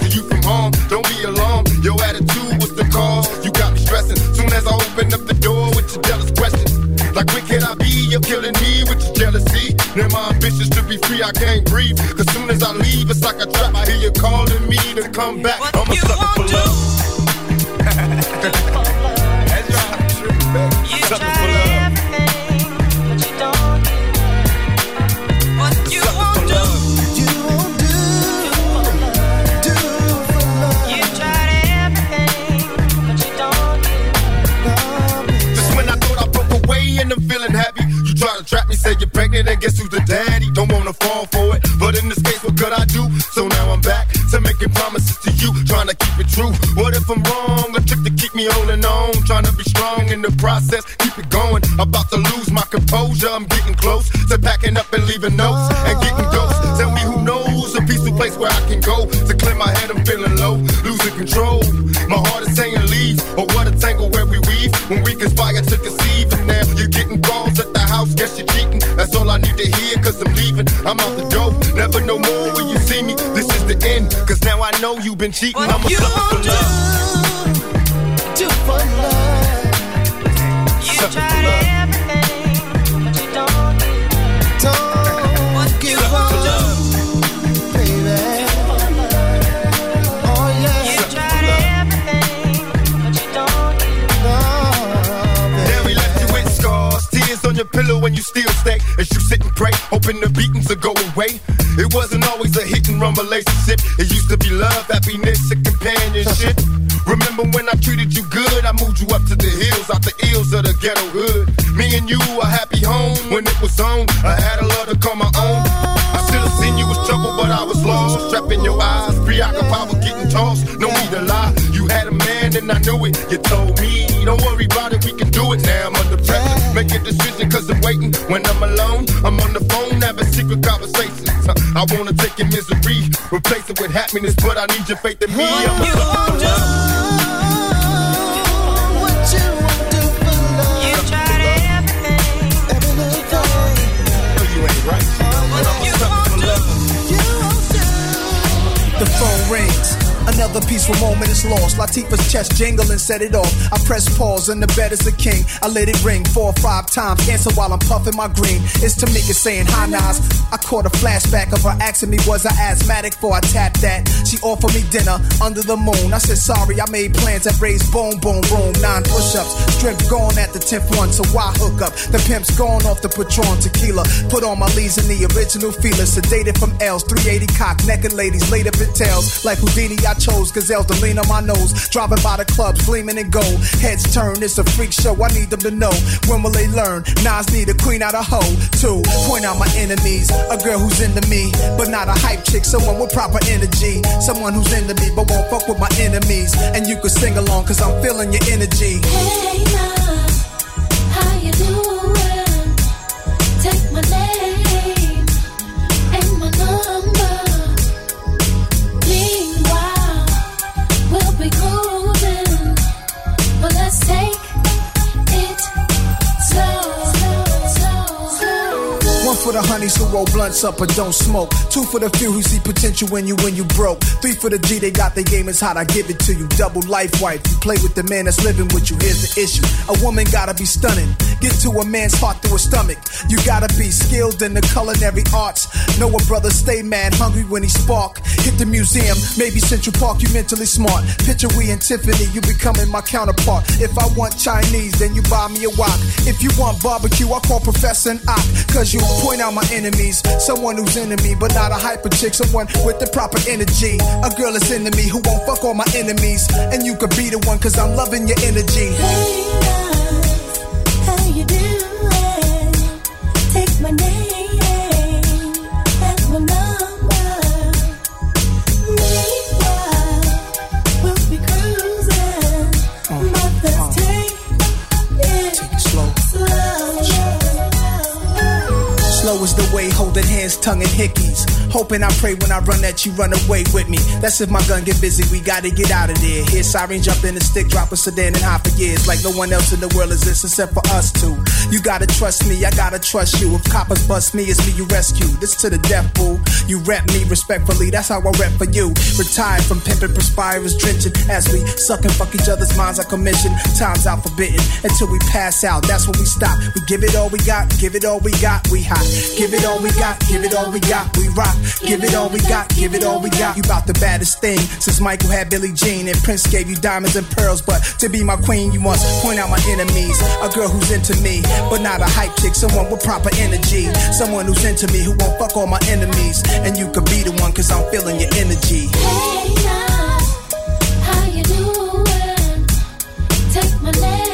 free, I can't breathe. Cause soon as I leave, it's like a trap. I hear you calling me to come back. I'm a sucker say you're pregnant, and guess who's the daddy? Don't wanna fall for it, but in this case, what could I do? So now I'm back to making promises to you, trying to keep it true. What if I'm wrong? A trick to keep me holding on, trying to be strong in the process, keep it going. About to lose my composure, I'm getting close to packing up and leaving notes and getting ghosts. Tell me who knows a peaceful place where I can go to clear my head. I'm feeling low, losing control. My heart is saying leave, or what a tangle where we weave when we conspire to conceive. And now you're getting guess you're cheating. That's all I need to hear, cause I'm leaving. I'm out the door, never no more when you see me. This is the end, cause now I know you've been cheating. I'm a sucker for love. Hoping the beatings will go away. It wasn't always a hit and run relationship. It used to be love, happiness, and companionship. Remember when I treated you good? I moved you up to the hills, out the ills of the ghetto hood. Me and you, a happy home when it was on. I had a love to call my own. I should have seen you was trouble, but I was lost. Trap in your eyes, preoccupied with getting tossed. No need to lie, you had a man and I knew it. You told me, don't worry about it, we can do it now. I'm under pressure, make a decision cause I'm waiting. When I'm alone, I'm on the phone having secret conversations. I wanna take your misery, replace it with happiness, but I need your faith in me. I'm a The Another peaceful moment is lost. Latifah's chest jingle and set it off. I press pause and the bed is the king. I let it ring four or five times. Answer while I'm puffing my green. It's Tamika saying hi Nas. I caught a flashback of her asking me was I asthmatic before I tapped that. She offered me dinner under the moon. I said sorry, I made plans that raised boom boom boom. Nine push-ups, strength gone at the tenth one. So why hook up? The pimp's gone off the Patron tequila. Put on my leads in the original feeler. Sedated from L's, 380 cock, naked ladies laid up in tails. Like Houdini, I chose gazelles to lean on my nose. Driving by the clubs, gleaming in gold. Heads turn, it's a freak show. I need them to know. When will they learn? Nas need a queen out of hoe. Two, point out my enemies. A girl who's into me, but not a hype chick. Someone with proper energy. Someone who's into me, but won't fuck with my enemies. And you can sing along, cause I'm feeling your energy. Hey for the honeys who roll blunts up but don't smoke. Two for the few who see potential when you when you broke. Three for the G, they got their game is hot, I give it to you. Double life wife, you play with the man that's living with you. Here's the issue: a woman gotta be stunning. Get to a man's heart through a stomach. You gotta be skilled in the culinary arts. Know a brother stay mad hungry when he spark. Hit the museum, maybe Central Park. You mentally smart. Picture we and Tiffany, you becoming my counterpart. If I want Chinese, then you buy me a wok. If you want barbecue, I call Professor and Ock. Cause you point out my enemies. Someone who's into me, but not a hyper chick. Someone with the proper energy. A girl that's into me who won't fuck all my enemies. And you could be the one, cause I'm loving your energy. Hey, How you doing? Take my name Slow is the way, holding hands, tongue and hickeys. Hoping I pray when I run at you, run away with me. That's if my gun get busy, we gotta get out of there. Hear siren jump in the stick, drop a sedan and hop for years. Like no one else in the world exists except for us two. You gotta trust me, I gotta trust you. If coppers bust me, it's me you rescue. This to the death, boo. You rep me respectfully, that's how I rep for you. Retired from pimping, perspires, drenching. As we suck and fuck each other's minds on commission. Time's out forbidden until we pass out. That's when we stop. We give it all we got, give it all we got, we hot. Give it all we got, give it all we got, we rock. Give it all we got, give it all we got. You about the baddest thing since Michael had Billie Jean and Prince gave you diamonds and pearls. But to be my queen, you must point out my enemies. A girl who's into me, but not a hype chick. Someone with proper energy. Someone who's into me who won't fuck all my enemies. And you could be the one, cause I'm feeling your energy. Hey Nas, how you doing? Take my name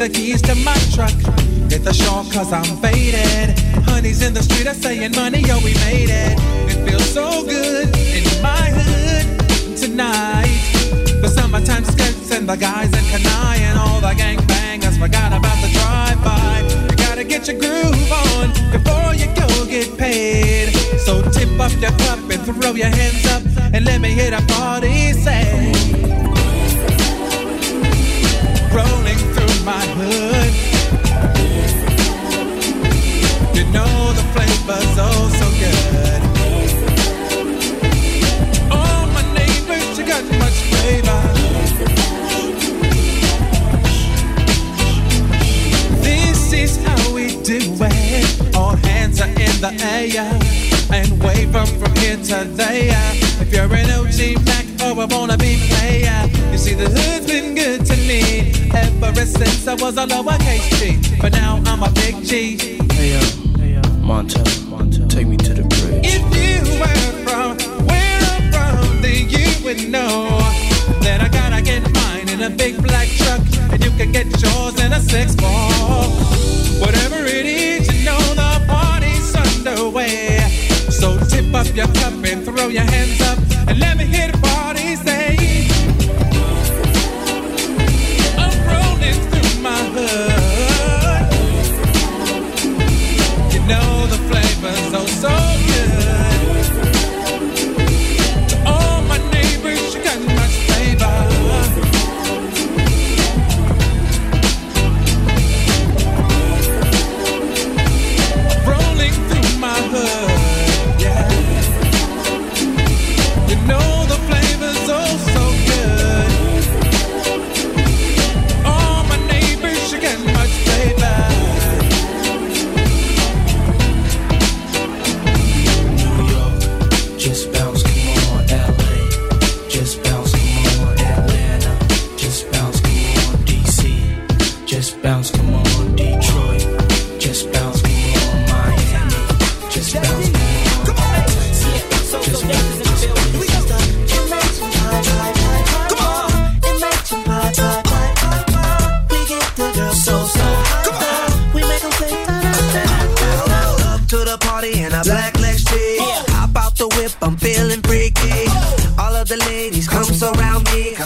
the keys to my truck. Hit the shore cause I'm faded. Honey's in the street, are saying money, yo, we made it. It feels so good in my hood tonight. The summertime skirts and the guys in Kani and all the gangbangers forgot about the drive-by. You gotta get your groove on before you go get paid. So tip up your cup and throw your hands up and let me hear the party say. My hood. You know the flavor's oh so good. Oh, my neighbors, you got much flavor. This is how we do it. All hands are in the air and wave up from here to there. If you're an OG Mac oh, or a wannabe player, you see the hood's been good to me ever since I was a lowercase G. But now I'm a big G. Hey yo, hey yo, Montell, Montell, take me to the bridge. If you were from where I'm from, then you would know that I gotta get mine in a big black truck, and you can get yours in a six ball. Whatever up your cup and throw your hands up,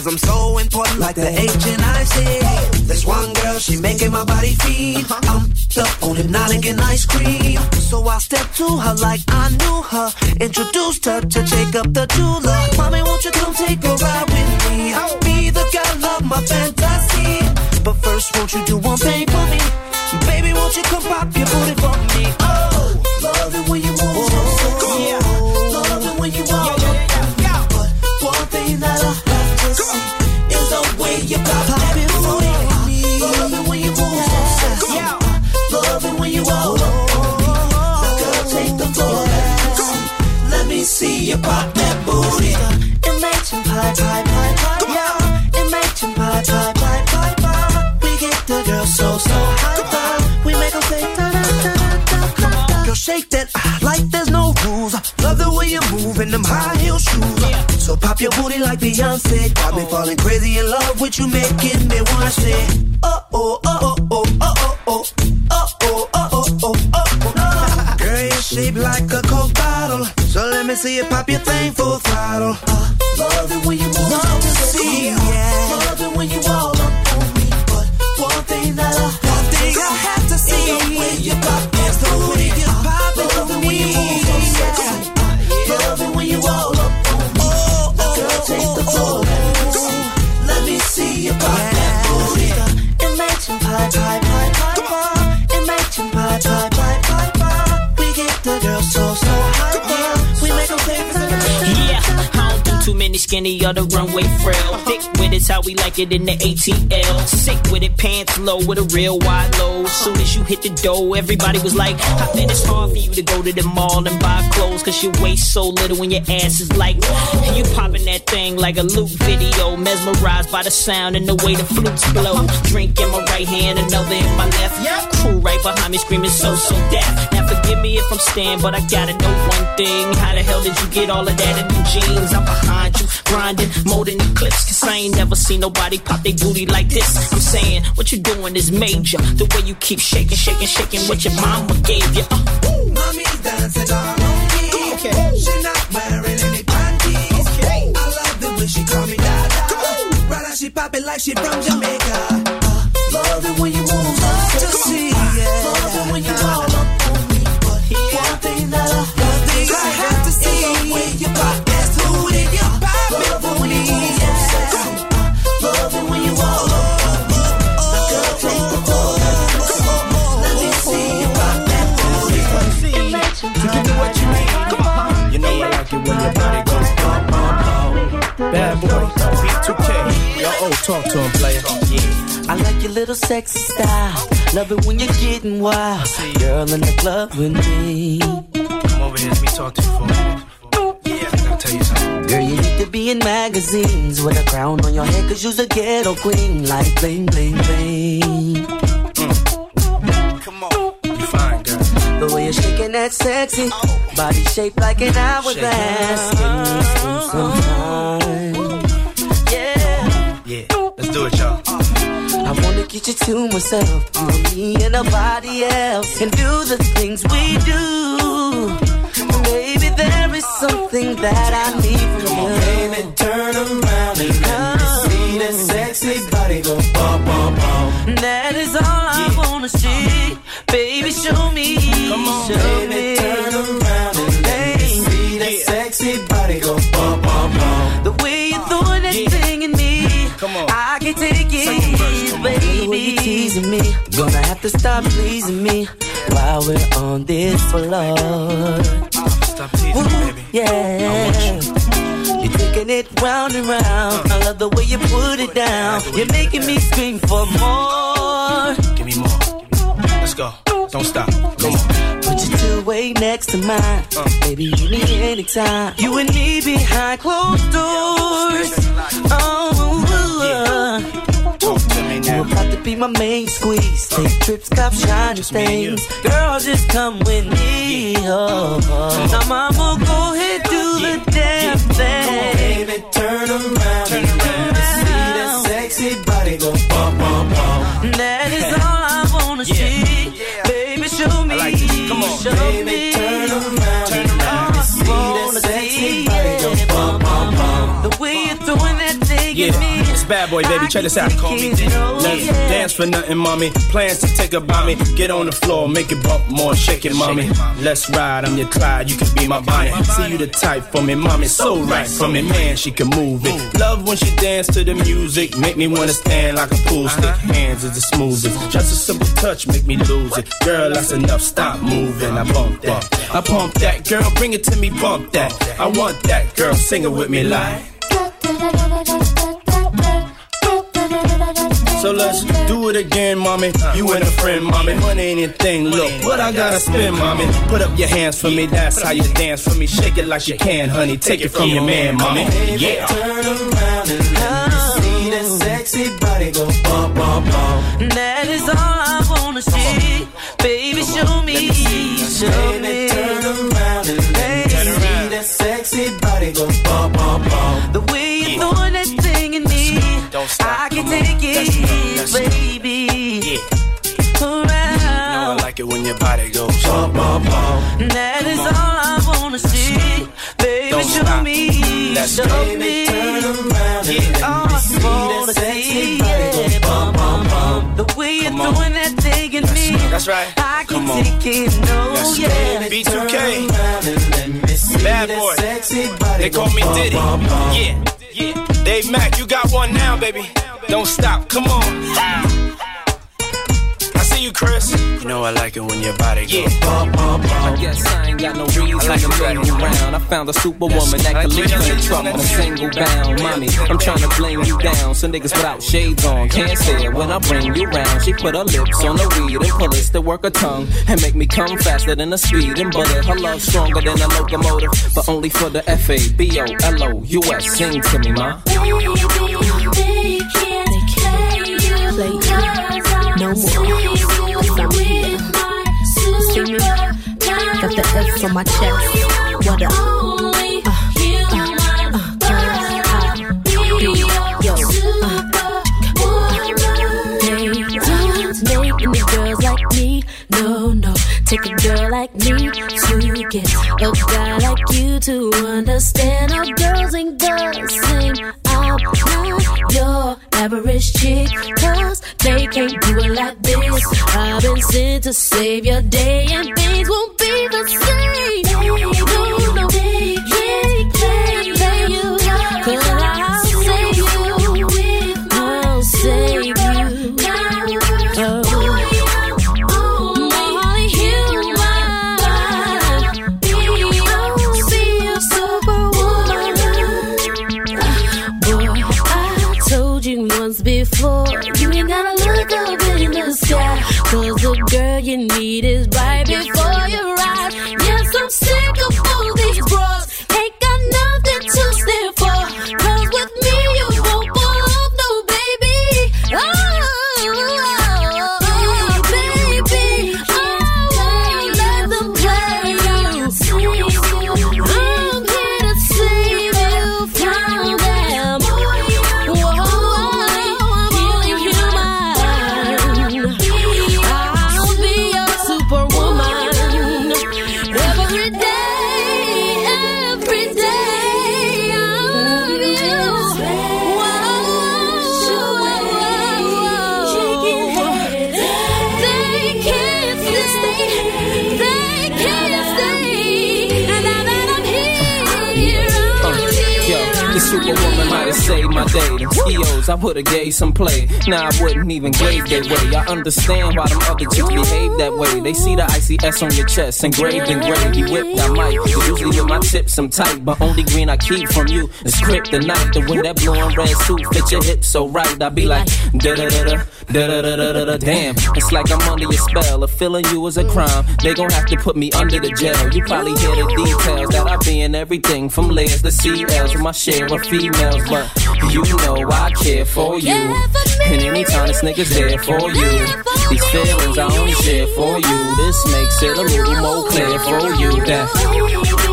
cause I'm so important like the H and I C. There's one girl, she making my body feel. I'm up on hypnotic and ice cream. So I step to her like I knew her. Introduced her to Jacob the jeweler. Mommy, won't you come take a ride with me? I'll be the girl of my fantasy. But first, won't you do one thing for me? Baby, won't you come pop your booty for me? Your booty like Beyonce. Got me falling crazy in love with you, making me wanna say, oh oh oh oh oh oh oh oh oh oh oh oh oh oh. Girl, you're shaped like a coke bottle. So let me see you pop your thing full throttle. Skinny or the runway frail. Thick with it's how we like it in the ATL. Sick with it, pants low with a real wide low. Soon as you hit the dough, everybody was like, I bet it's hard for you to go to the mall and buy clothes. Cause your waist so little and your ass is like, you popping that thing like a loop video. Mesmerized by the sound and the way the flutes blow. Drink in my right hand, another in my left. Crew right behind me screaming so, so deaf. Now forgive me if I'm staying, but I gotta know one thing. How the hell did you get all of that in them jeans? I'm behind you, grinding more than clips. Cause I ain't never seen nobody pop their booty like this. I'm saying, what you doing is major. The way you keep shaking, shaking, shaking what your mama gave you. Uh. Ooh, mommy dancing all on me. She not wearing any panties. I love the way she call me Right out she pop it like she from Jamaica. Uh, love it when you move up to see. Yeah. Love it when you all up on me. But yeah. one thing that I love is I have to see the way you pop it. Oh, talk to him, player. Yeah. I like your little sexy style. Love it when you're getting wild. Girl in the club with me. Come over here, let me talk to you for a minute. Yeah, I gotta tell you something. Girl, you need to be in magazines with a crown on your head, cause you's a ghetto queen. Like bling, bling, bling. Mm. Come on, you fine, girl. The way you're shaking that sexy body shaped like an hourglass. Give me some time. Yeah. Yeah, let's do it, y'all. Uh, I wanna get you to myself, you and me and nobody else, and do the things we do. Baby, there is something that I need from you. Baby, turn around and let me see that sexy body go bum, bum, bum. That is all I wanna see. Baby, show me. Come on, show baby, me. Way me. Gonna have to stop pleasing me while we're on this floor. Stop teasing me, baby. Yeah. You're taking it round and round. I love the way you put it down. You're making me scream for more. Give me more. Let's go. Don't stop. Come on. Put your two way next to mine. Uh. Baby, you need anytime. You and me behind closed doors. Oh, to me uh. You about to be my main squeeze. Take trips, cop shiny things. Girl, just come with me. Oh, oh. Now, mama, go ahead, do the damn thing. Baby, turn around and let me see that sexy body go bum, bum, bum. That is all I wanna see. Baby, show me. like. Come on. show Baby, me. turn around let me see that sexy body go bum, bum, bum. The way you're throwing that thing Yeah, at me. Bad boy, baby. Check this out. Let's dance for nothing, mommy. Plans to take about me. Get on the floor, make it bump more, shake it, mommy. Let's ride, I'm your Clyde, you can be my Bonnie. See you the type for me, mommy. So right for me, man, she can move it. Love when she dance to the music, make me wanna stand like a pool stick. Hands is the smoothest. Just a simple touch, make me lose it. Girl, that's enough. Stop moving. I bump that. I pump that. Girl, bring it to me, bump that. I want that. Girl, sing it with me, like. So let's do it again, mommy. You and a friend, mommy. Money ain't a thing. Look, what I gotta spend, mommy. Put up your hands for me. That's how you dance for me. Shake it like you can, honey. Take it from your man, mommy. Yeah. Turn around and let me see that sexy body go bum, bum, bum. That is all I wanna see. Baby, show me. Show me. Turn around and let me see that sexy body go bum, bum, bum. The way you're throwing that thing in me. Don't stop. I can take it, baby. Yeah. Around. I like it when your body goes bum, bum, bum. That is all I wanna see. Baby, Don't show stop. me. Let's show go. me. Turn around and Yeah, all I see wanna see. Yeah, bum, bum, bum. The way you're on. throwing that thing in me. That's right. I can Come on. take it, no, Let's yeah. B2K. Bad boy. They call me Diddy. Yeah, yeah. Dave Mack, you got one now, baby. Don't stop. Come on. I see you, Chris. You know I like it when your body goes bum, bum, bum. I guess I ain't got no reason I like to it run right. around. I found a superwoman that I could like leave it. in trouble, a single bound. Mommy, I'm trying to blame you down. So niggas without shades on can't say it when I bring you round. She put her lips on the weed and pull it to work her tongue and make me come faster than a speed and bullet. Her love stronger than a locomotive, but only for the F A B O L O U S. Sing to me, ma. No more. Got the F on my chest. What up? No, no. Take a girl like me to get a guy like you to understand how girls ain't the same. I'm not your average chick, cause they can't do it like this. I've been sent to save your day, and things won't be the same. No, Them I would've gave some play. Now I wouldn't even gave their way. I understand why them other chicks behave that way. They see the icy S on your chest, engraved in gravy, whipped I might. Usually with my tips I'm tight, but only green I keep from you is kryptonite. The way that blue and red suit fit your hips so right, I be like da da da da da da da da da da. Damn, it's like I'm under your spell. If feeling you is a crime, they gon' have to put me under the jail. You probably hear the details that I be in everything from layers to CLs with my share of females, but you know I care for you. And anytime this nigga's there for you, these feelings I only share for you. This makes it a little more clear for you that.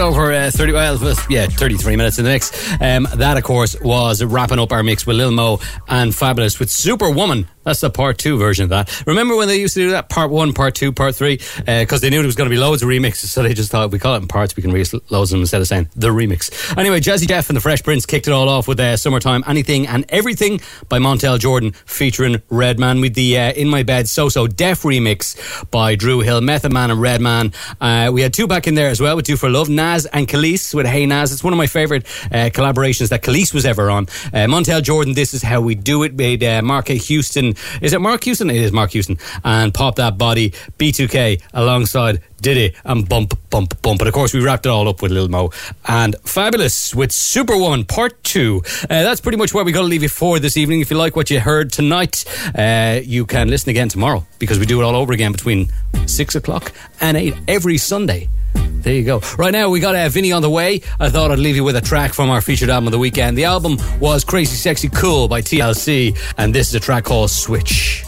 Over uh, 30, well, yeah, 33 minutes in the mix. Um, that, of course, was wrapping up our mix with Lil Mo and Fabolous with Superwoman. That's the part two version of that. Remember when they used to do that? Part one, part two, part three? Because they knew there was going to be loads of remixes, so they just thought we call it in parts, we can release loads of them instead of saying the remix. Anyway, Jazzy Jeff and the Fresh Prince kicked it all off with uh, Summertime Anything and Everything by Montell Jordan featuring Redman with the uh, In My Bed So So Def remix by Dru Hill, Method Man and Redman. Uh, we had two back in there as well with Do for Love, Nas and Kelis with Hey Nas. It's one of my favourite uh, collaborations that Kelis was ever on. Uh, Montell Jordan, This Is How We Do It, made uh, Mark Houston. Is it Mark Houston? It is Mark Houston. And Pop That Body, B2K alongside Diddy and Bump, Bump, Bump. But of course, we wrapped it all up with Lil Mo and Fabolous with Superwoman Part 2. Uh, that's pretty much where we got to leave you for this evening. If you like what you heard tonight, uh, you can listen again tomorrow because we do it all over again between 6 o'clock and 8 every Sunday. There you go. Right now, we got uh, Vinny on the way. I thought I'd leave you with a track from our featured album of the weekend. The album was Crazy Sexy Cool by TLC, and this is a track called Switch.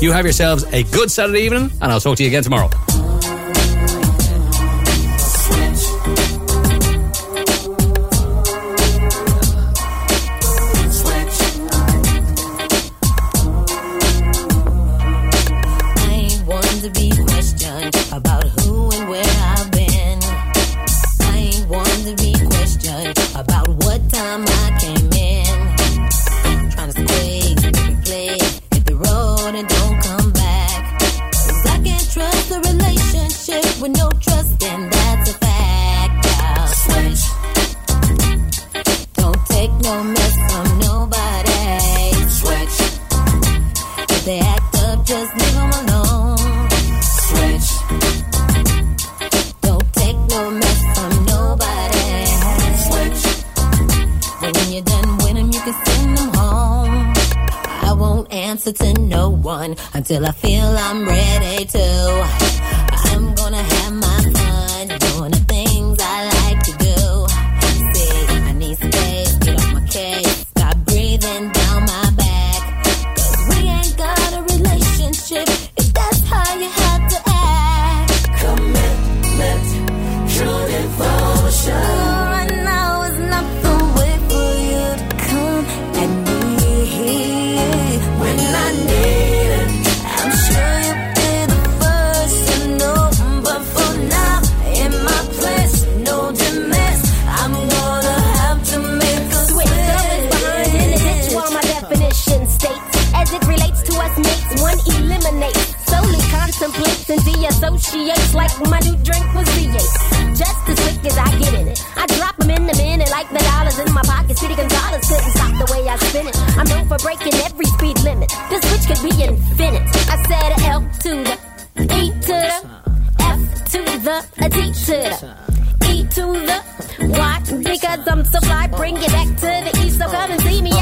You have yourselves a good Saturday evening, and I'll talk to you again tomorrow. Mess nobody. Switch. If they act up, just leave them alone. Switch. Don't take no mess from nobody. Switch. When you're done you can home. I won't answer to no one until I feel I'm ready to. I'm gonna have my initiates like my new drink was V8. Just as quick as I get in it. I drop them in the minute like the dollars in my pocket. Speedy Gonzales couldn't stop the way I spin it. I'm known for breaking every speed limit. This switch could be infinite. I said a L to the E to the F to the a to the E to the Y because I'm so fly. Bring it back to the east, so come and see me